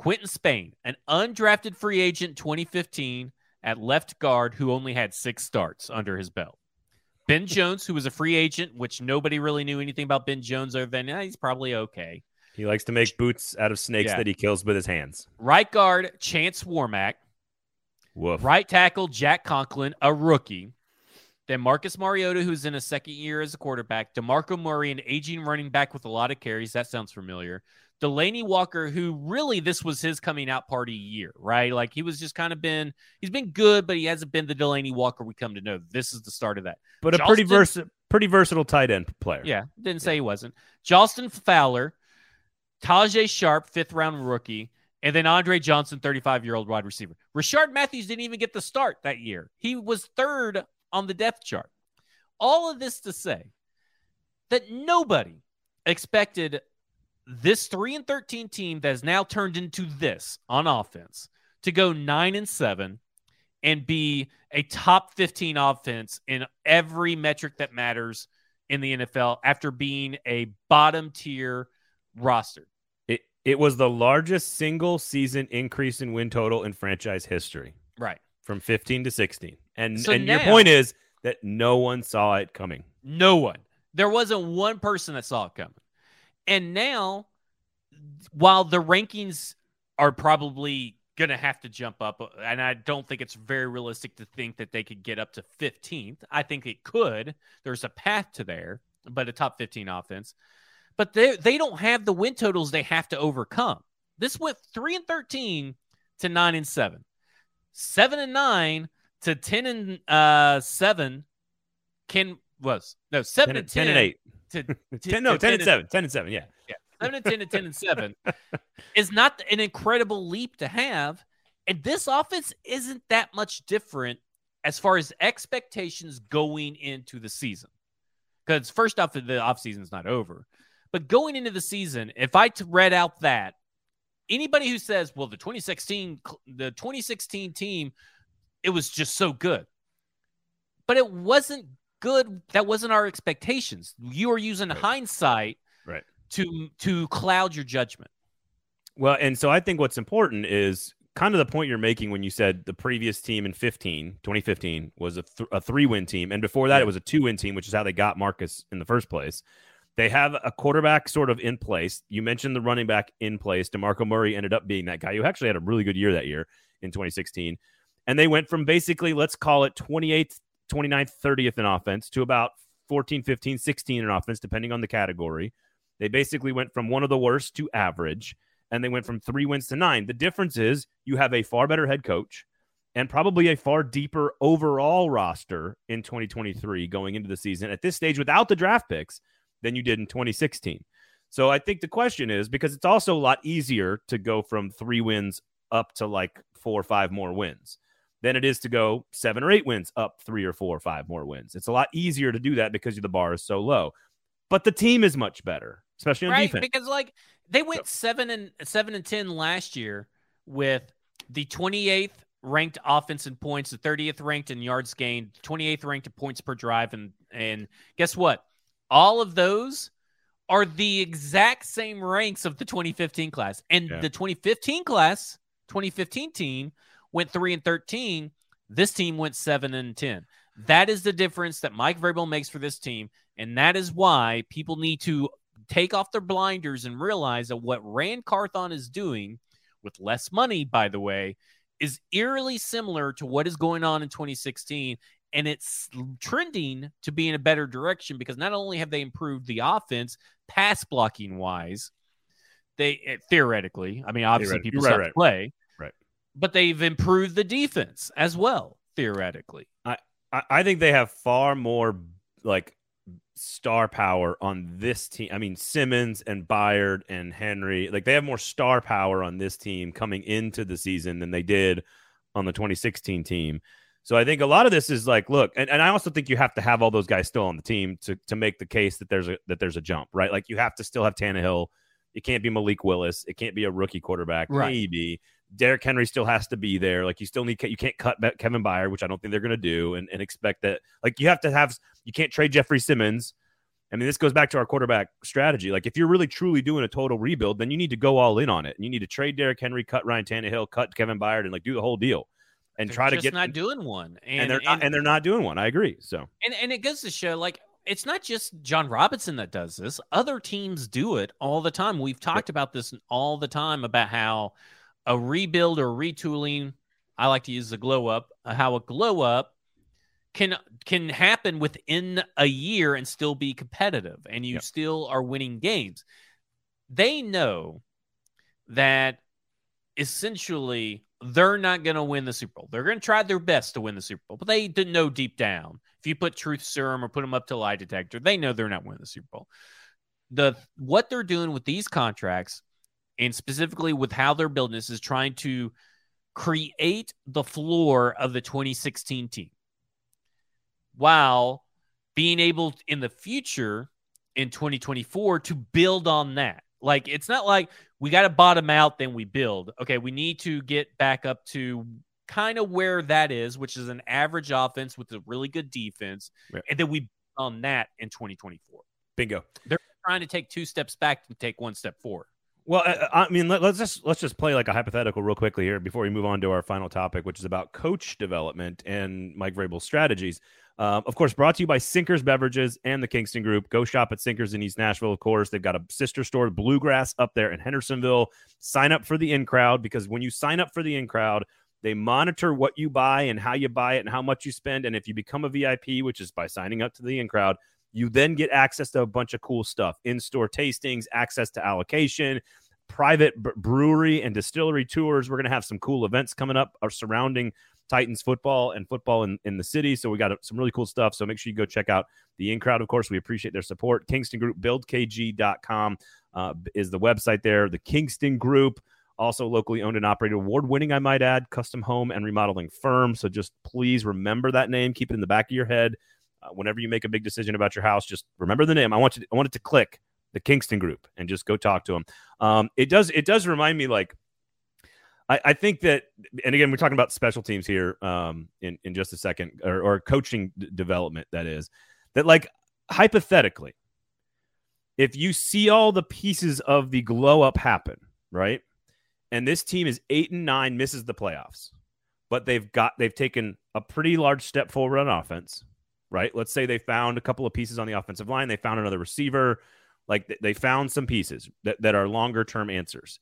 Quinton Spain, an undrafted free agent 2015 at left guard who only had six starts under his belt. Ben *laughs* Jones, who was a free agent, which nobody really knew anything about Ben Jones other than eh, he's probably okay. He likes to make boots out of snakes Yeah. that he kills with his hands. Right guard, Chance Warmack. Woof. Right tackle, Jack Conklin, a rookie. Then Marcus Mariota, who's in a second year as a quarterback. DeMarco Murray, an aging running back with a lot of carries. That sounds familiar. Delanie Walker, who really this was his coming out party year, right? Like he was just kind of been, he's been good, but he hasn't been the Delanie Walker we come to know. This is the start of that. But a pretty Charleston- vers- pretty versatile tight end player. Yeah, didn't say he wasn't. Jalston Fowler, Tajae Sharpe, fifth round rookie, and then Andre Johnson, 35 year old wide receiver. Rishard Matthews didn't even get the start that year. He was third on the depth chart. All of this to say that nobody expected this 3 and 13 team that has now turned into this on offense to go 9 and 7 and be a top 15 offense in every metric that matters in the NFL after being a bottom tier roster. It it was the largest single season increase in win total in franchise history Right. from 15 to 16. And So and your point is that no one saw it coming. No one. There wasn't one person that saw it coming. And now, while the rankings are probably going to have to jump up, and I don't think it's very realistic to think that they could get up to 15th. I think it could. There's a path to there, but a top 15 offense. But they, they don't have the win totals they have to overcome. This went 3 and 13 to 9 and 7. 7 and 9 to 10 and uh, 7 can was no 7 10, and 10 10, and 8. To, *laughs* to 10, no, to 10 and 7. 10 and 7, yeah. seven and ten and ten and seven *laughs* is not an incredible leap to have. And this offense isn't that much different as far as expectations going into the season. Because first off, the offseason is not over. But going into the season, if I read out that anybody who says, well, the 2016 the 2016 team, it was just so good. But it wasn't good. That wasn't our expectations. You are using Right. hindsight Right. to to cloud your judgment. Well, and so I think what's important is kind of the point you're making when you said the previous team in 15, 2015 was a, th- a three win team. And before that, Yeah. it was a two win team, which is how they got Marcus in the first place. They have a quarterback sort of in place. You mentioned the running back in place. DeMarco Murray ended up being that guy who actually had a really good year that year in 2016. And they went from basically, let's call it 28th, 29th, 30th in offense to about 14, 15, 16 in offense, depending on the category. They basically went from one of the worst to average, and they went from three wins to nine. The difference is you have a far better head coach and probably a far deeper overall roster in 2023 going into the season at this stage without the draft picks than you did in 2016. So I think the question is because it's also a lot easier to go from three wins up to like four or five more wins than it is to go seven or eight wins up three or four or five more wins. It's a lot easier to do that because the bar is so low. But the team is much better, especially on right? defense. Because like they went seven and seven and ten last year with the 28th ranked offense in points, the 30th ranked in yards gained, 28th ranked in points per drive, and and guess what? All of those are the exact same ranks of the 2015 class, and Yeah. the 2015 class, 2015 team went three and 13. This team went seven and 10. That is the difference that Mike Vrabel makes for this team. And that is why people need to take off their blinders and realize that what Ran Carthon is doing with less money, by the way, is eerily similar to what is going on in 2016. And it's trending to be in a better direction because not only have they improved the offense pass blocking wise, they eh, theoretically, I mean, obviously people right, right. to play. But they've improved the defense as well, theoretically. I, I think they have far more like star power on this team. I mean, Simmons and Byard and Henry, like they have more star power on this team coming into the season than they did on the 2016 team. So I think a lot of this is like, look, and, and I also think you have to have all those guys still on the team to to make the case that there's a that there's a jump, right? Like you have to still have Tannehill. It can't be Malik Willis. It can't be a rookie quarterback. Right. Maybe, Derrick Henry still has to be there. Like you still need you can't cut Kevin Byard, which I don't think they're going to do, and, and expect that. Like you have to have you can't trade Jeffrey Simmons. I mean, this goes back to our quarterback strategy. Like if you're really truly doing a total rebuild, then you need to go all in on it. And you need to trade Derrick Henry, cut Ryan Tannehill, cut Kevin Byard, and like do the whole deal. And they're try to get not doing one, and, and they're not, and they're not doing one. I agree. So and and it goes to show like it's not just Jon Robinson that does this. Other teams do it all the time. We've talked yep. about this all the time about how a rebuild or retooling, I like to use the glow up, uh, how a glow up can can happen within a year and still be competitive and you yep. still are winning games. They know that essentially they're not going to win the Super Bowl. They're going to try their best to win the Super Bowl, but they didn't know deep down. If you put truth serum or put them up to lie detector, they know they're not winning the Super Bowl. The what they're doing with these contracts and specifically with how they're building this is trying to create the floor of the 2016 team while being able in the future in 2024 to build on that. Like it's not like we got to bottom out, then we build. Okay, we need to get back up to kind of where that is, which is an average offense with a really good defense, yeah. and then we on that in 2024. Bingo. They're trying to take two steps back to take one step forward. Well, I, I mean, let, us just let's just play like a hypothetical real quickly here before we move on to our final topic, which is about coach development and Mike Vrabel's strategies. Um, of course, brought to you by Sinkers Beverages and the Kingston Group. Go shop at Sinkers in East Nashville. Of course, they've got a sister store, Bluegrass, up there in Hendersonville. Sign up for the in crowd because when you sign up for the in crowd, they monitor what you buy and how you buy it and how much you spend. And if you become a VIP, which is by signing up to the in crowd, you then get access to a bunch of cool stuff in store tastings, access to allocation, private b- brewery and distillery tours. We're going to have some cool events coming up are surrounding Titans football and football in, in the city. So we got some really cool stuff. So make sure you go check out the in crowd. Of course, we appreciate their support. Kingston Group, buildkg.com uh, is the website there. The Kingston Group, also locally owned and operated, award winning, I might add, custom home and remodeling firm. So just please remember that name. Keep it in the back of your head. Uh, whenever you make a big decision about your house, just remember the name. I want you. To, I want it to click the Kingston Group and just go talk to them. Um, it does. It does remind me like I, I, think that, and again, we're talking about special teams here um, in in just a second, or, or coaching d- development. That is that like hypothetically, if you see all the pieces of the glow up happen, right, and this team is eight and nine, misses the playoffs, but they've got they've taken a pretty large step forward on offense right? Let's say they found a couple of pieces on the offensive line, they found another receiver, like they found some pieces that, that are longer term answers.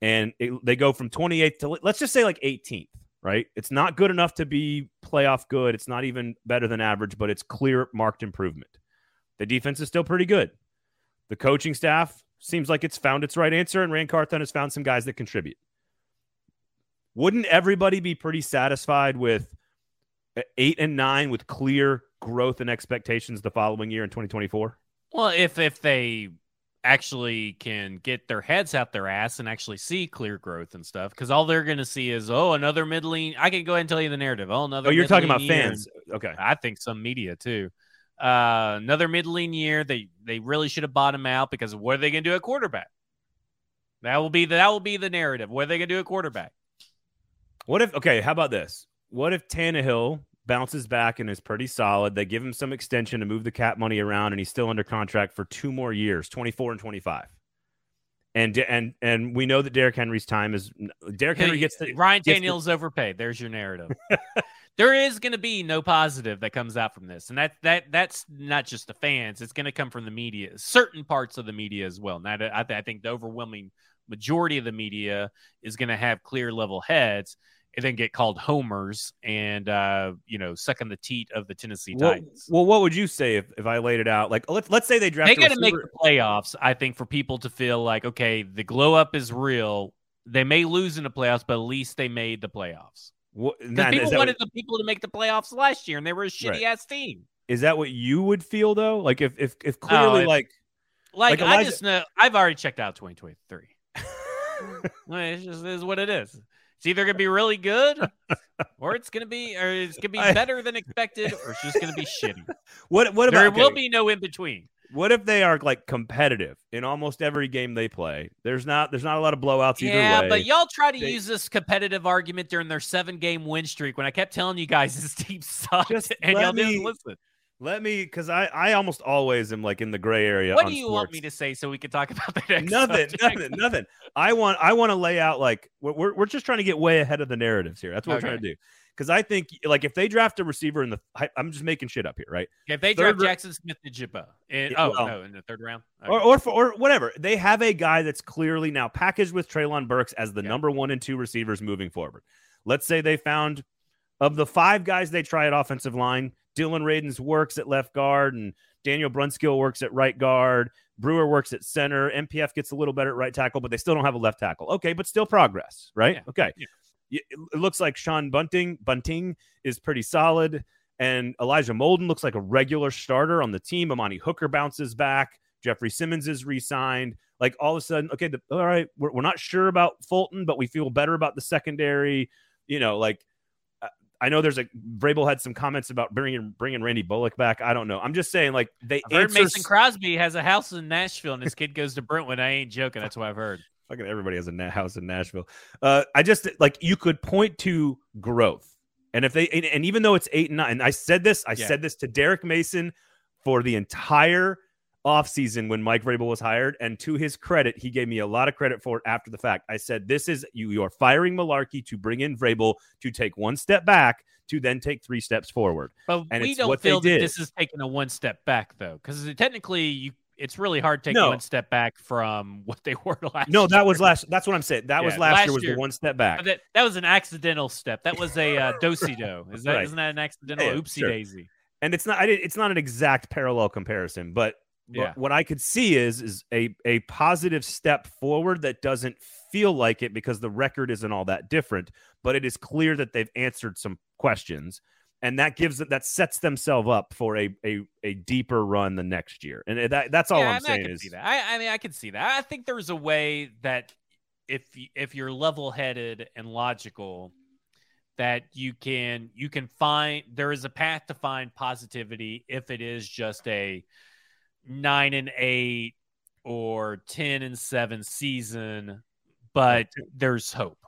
And it, they go from 28th to let's just say like 18th, right? It's not good enough to be playoff good. It's not even better than average, but it's clear marked improvement. The defense is still pretty good. The coaching staff seems like it's found its right answer, and Ran Carthon has found some guys that contribute. Wouldn't everybody be pretty satisfied with eight and nine with clear growth and expectations the following year in 2024? Well, if if they actually can get their heads out their ass and actually see clear growth and stuff, because all they're going to see is oh another middling. I can go ahead and tell you the narrative. Oh, another. Oh, you're talking about year. fans. Okay. I think some media too. Uh, another middling year. They they really should have bottomed out because what are they going to do at quarterback? That will be the, that will be the narrative. What are they going to do at quarterback? What if? Okay, how about this? What if Tannehill bounces back and is pretty solid. They give him some extension to move the cap money around, and he's still under contract for two more years, 24 and 25. And and and we know that Derrick Henry's time is Derrick Henry gets the Ryan Daniels the, overpaid. There's your narrative. *laughs* there is going to be no positive that comes out from this, and that that that's not just the fans. It's going to come from the media, certain parts of the media as well. Now, I, I think the overwhelming majority of the media is going to have clear level heads and then get called homers and uh, you know sucking the teat of the Tennessee Titans. Well, what would you say if, if I laid it out? Like let's let's say they draft. They got to make the playoffs. I think for people to feel like okay, the glow up is real. They may lose in the playoffs, but at least they made the playoffs. Because people wanted what, the people to make the playoffs last year, and they were a shitty right. ass team. Is that what you would feel though? Like if if if clearly oh, if, like like, like Elijah... I just know I've already checked out 2023. *laughs* it's just is what it is. It's either gonna be really good, *laughs* or it's gonna be, or it's gonna be better than expected, or it's just gonna be shitty. *laughs* What what about there will be no in between. What if they are like competitive in almost every game they play? There's not there's not a lot of blowouts either yeah, way. but y'all try to They- use this competitive argument during their seven game win streak when I kept telling you guys *laughs* this team sucks and y'all didn't listen. Let me because I I almost always am like in the gray area. What do you want me to say so we can talk about the next nothing, subject? nothing, nothing. I want I want to lay out like we're, we're we're just trying to get way ahead of the narratives here. That's what we're trying to do. Because I think like if they draft a receiver in the I- I'm just making shit up here, right? If they Third draft ra- Jaxon Smith-Njigba, in, Yeah, oh well- no, in the third round, Or or for, or whatever. They have a guy that's clearly now packaged with Treylon Burks as the Yeah. number one and two receivers moving forward. Let's say they found of the five guys they try at offensive line, Dillon Radunz works at left guard and Daniel Brunskill works at right guard. Brewer works at center. NPF gets a little better at right tackle, but they still don't have a left tackle. Okay, but still progress, right? Yeah, Okay. yeah. It looks like Sean Bunting Bunting is pretty solid, and Elijah Molden looks like a regular starter on the team. Amani Hooker bounces back. Jeffrey Simmons is re-signed. Like all of a sudden, okay, the, all right, we're, we're not sure about Fulton, but we feel better about the secondary. You know, like I know there's a Vrabel had some comments about bringing bringing Randy Bullock back. I don't know. I'm just saying, like they answer Mason Crosby has a house in Nashville and his kid goes to Brentwood. I ain't joking. That's what I've heard. fucking everybody has a house in Nashville. Uh, I just like you could point to growth, and if they and, and even though it's eight and nine, and I said this, I Yeah. said this to Derek Mason for the entire offseason when Mike Vrabel was hired, and to his credit, he gave me a lot of credit for it after the fact. I said, "This is you. You are firing Mularkey to bring in Vrabel to take one step back to then take three steps forward." But And we it's don't what feel that did. this is taking a one step back though, because technically you. It's really hard to take No. one step back from *laughs* what they were last. No, that was last. That's what I'm saying. That was last, last year was the one step back. That, that was an accidental step. That was a uh, do-si-do. *laughs* Is that Right. not that an accidental Yeah, oopsie sure. daisy? and it's not I did, it's not an exact parallel comparison but Yeah. what i could see is is a a positive step forward that doesn't feel like it because the record isn't all that different but it is clear that they've answered some questions and that gives that sets themselves up for a a, a deeper run the next year and that that's all yeah, i'm I mean, saying can is see that. I, I mean, I can see that. I think there's a way that if if you're level-headed and logical, that you can you can find there is a path to find positivity if it is just a nine and eight or ten and seven season, but there's hope.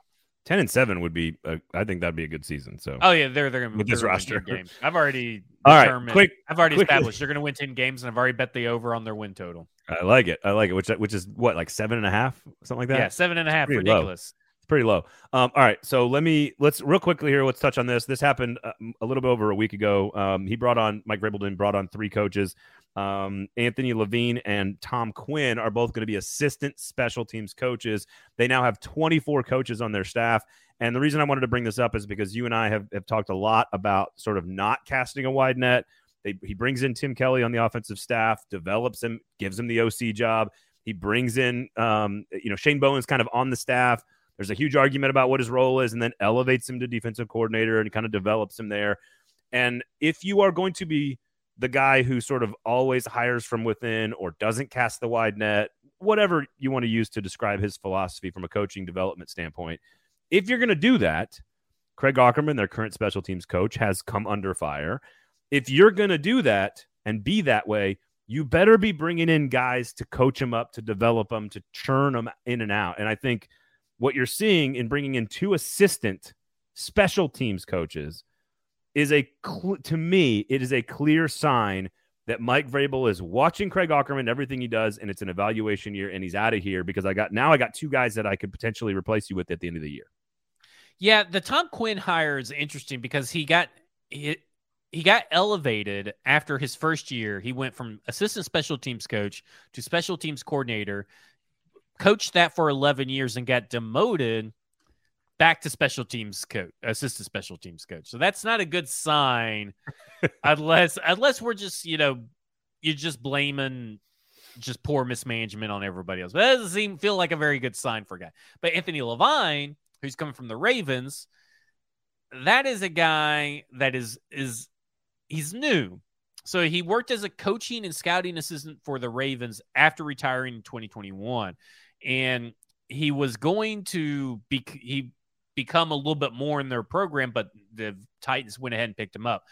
10 and 7 would be i think that'd be a good season so Oh yeah, they're they're gonna With this roster. 10 Games. I've already *laughs* All right, quick- I've already established they're gonna win ten games, and I've already bet the over on their win total. i like it i like it which which is what like seven and a half something like that Yeah, seven and a half. pretty low. Ridiculous. It's pretty low. Um, all right, so let me let's real quickly here. Let's touch on this. This happened uh, a little bit over a week ago. Um, he brought on Mike Vrabel brought on three coaches. Um, Anthony Levine and Tom Quinn are both going to be assistant special teams coaches. They now have 24 coaches on their staff. And the reason I wanted to bring this up is because you and I have, have talked a lot about sort of not casting a wide net. They, he brings in Tim Kelly on the offensive staff, develops him, gives him the OC job. He brings in, um, you know, Shane Bowen's kind of on the staff. There's a huge argument about what his role is, and then elevates him to defensive coordinator and kind of develops him there. And if you are going to be the guy who sort of always hires from within or doesn't cast the wide net, whatever you want to use to describe his philosophy from a coaching development standpoint, if you're going to do that, Craig Aukerman, their current special teams coach, has come under fire. If you're going to do that and be that way, you better be bringing in guys to coach them up, to develop them, to churn them in and out. And I think what you're seeing in bringing in two assistant special teams coaches is a cl- to me it is a clear sign that Mike Vrabel is watching Craig Aukerman everything he does and it's an evaluation year and he's out of here because I got now I got two guys that I could potentially replace you with at the end of the year. Yeah, the Tom Quinn hire is interesting because he got he, he got elevated after his first year. He went from assistant special teams coach to special teams coordinator, coached that for 11 years and got demoted back to special teams coach, assistant special teams coach. So that's not a good sign *laughs* unless unless we're just, you know, you're just blaming just poor mismanagement on everybody else. But that doesn't seem feel like a very good sign for a guy. But Anthony Levine, who's coming from the Ravens, that is a guy that is is he's new. So he worked as a coaching and scouting assistant for the Ravens after retiring in 2021. And he was going to be he become a little bit more in their program, but the Titans went ahead and picked him up.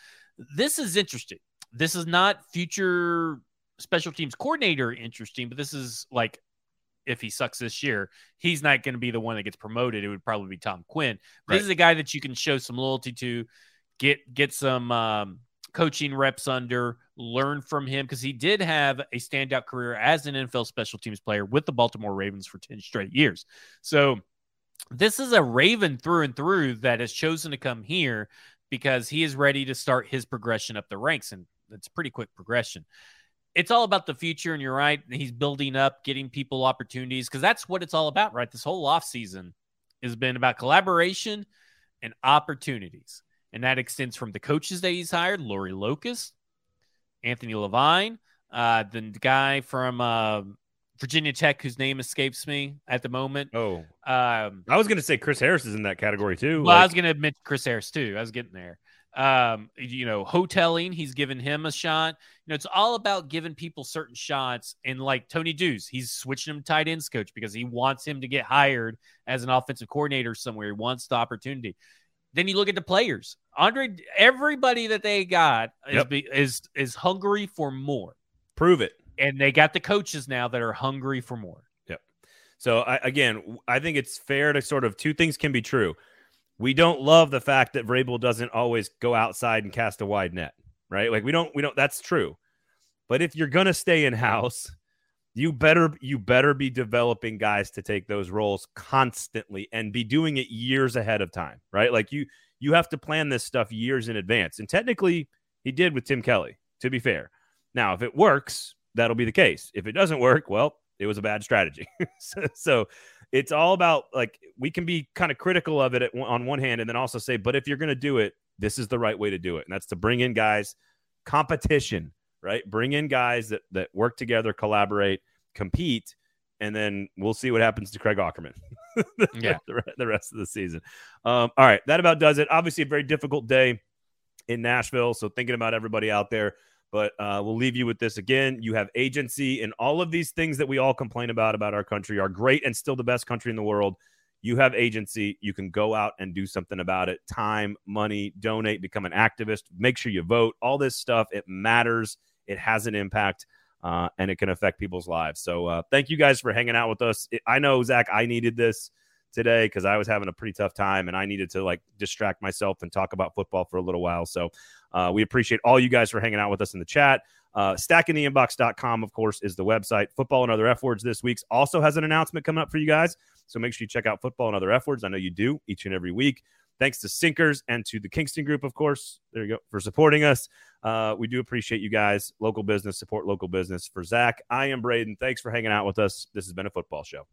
This is interesting. This is not future special teams coordinator interesting, but this is like if he sucks this year, he's not going to be the one that gets promoted. It would probably be Tom Quinn. Right. This is a guy that you can show some loyalty to, get get some um, coaching reps under, learn from him because he did have a standout career as an NFL special teams player with the Baltimore Ravens for 10 straight years. So this is a Raven through and through that has chosen to come here because he is ready to start his progression up the ranks. And it's pretty quick progression. It's all about the future. And you're right. He's building up, getting people opportunities because that's what it's all about, right? This whole offseason has been about collaboration and opportunities. And that extends from the coaches that he's hired, Lori Locust, Anthony Levine, uh, the guy from uh, Virginia Tech, whose name escapes me at the moment. Oh, um, I was going to say Chris Harris is in that category too. Well, like... I was going to admit Chris Harris too. I was getting there. Um, you know, hoteling, he's given him a shot. You know, it's all about giving people certain shots. And like Tony Dews, he's switching him tight ends coach because he wants him to get hired as an offensive coordinator somewhere. He wants the opportunity. Then you look at the players. Andre, everybody that they got yep. is, is is hungry for more. Prove it and they got the coaches now that are hungry for more. Yep. So I, again, I think it's fair to sort of two things can be true. We don't love the fact that Vrabel doesn't always go outside and cast a wide net, right? Like we don't, we don't. That's true. But if you're gonna stay in house, you better you better be developing guys to take those roles constantly and be doing it years ahead of time, right? Like you you have to plan this stuff years in advance. And technically, he did with Tim Kelly. To be fair, now if it works, that'll be the case. If it doesn't work, well, it was a bad strategy. *laughs* so, so, it's all about like we can be kind of critical of it at, on one hand and then also say, but if you're going to do it, this is the right way to do it. And that's to bring in guys, competition, right? Bring in guys that, that work together, collaborate, compete, and then we'll see what happens to Craig Aukerman. *laughs* yeah. the, the rest of the season. Um, all right. That about does it. Obviously, a very difficult day in Nashville. So thinking about everybody out there. But uh, we'll leave you with this again. You have agency, and all of these things that we all complain about about our country are great and still the best country in the world. You have agency. You can go out and do something about it. Time, money, donate, become an activist. Make sure you vote. All this stuff it matters. It has an impact. Uh, and it can affect people's lives. So, uh, thank you guys for hanging out with us. I know, Zach, I needed this today because I was having a pretty tough time and I needed to like distract myself and talk about football for a little while. So uh, we appreciate all you guys for hanging out with us in the chat. Uh, stackingtheinbox.com, of course, is the website. Football and Other F Words this week also has an announcement coming up for you guys. So make sure you check out Football and Other F Words. I know you do each and every week. Thanks to Sinkers and to the Kingston Group, of course. There you go for supporting us. Uh, we do appreciate you guys. Local business, support local business. For Zach, I am Braden. Thanks for hanging out with us. This has been a football show.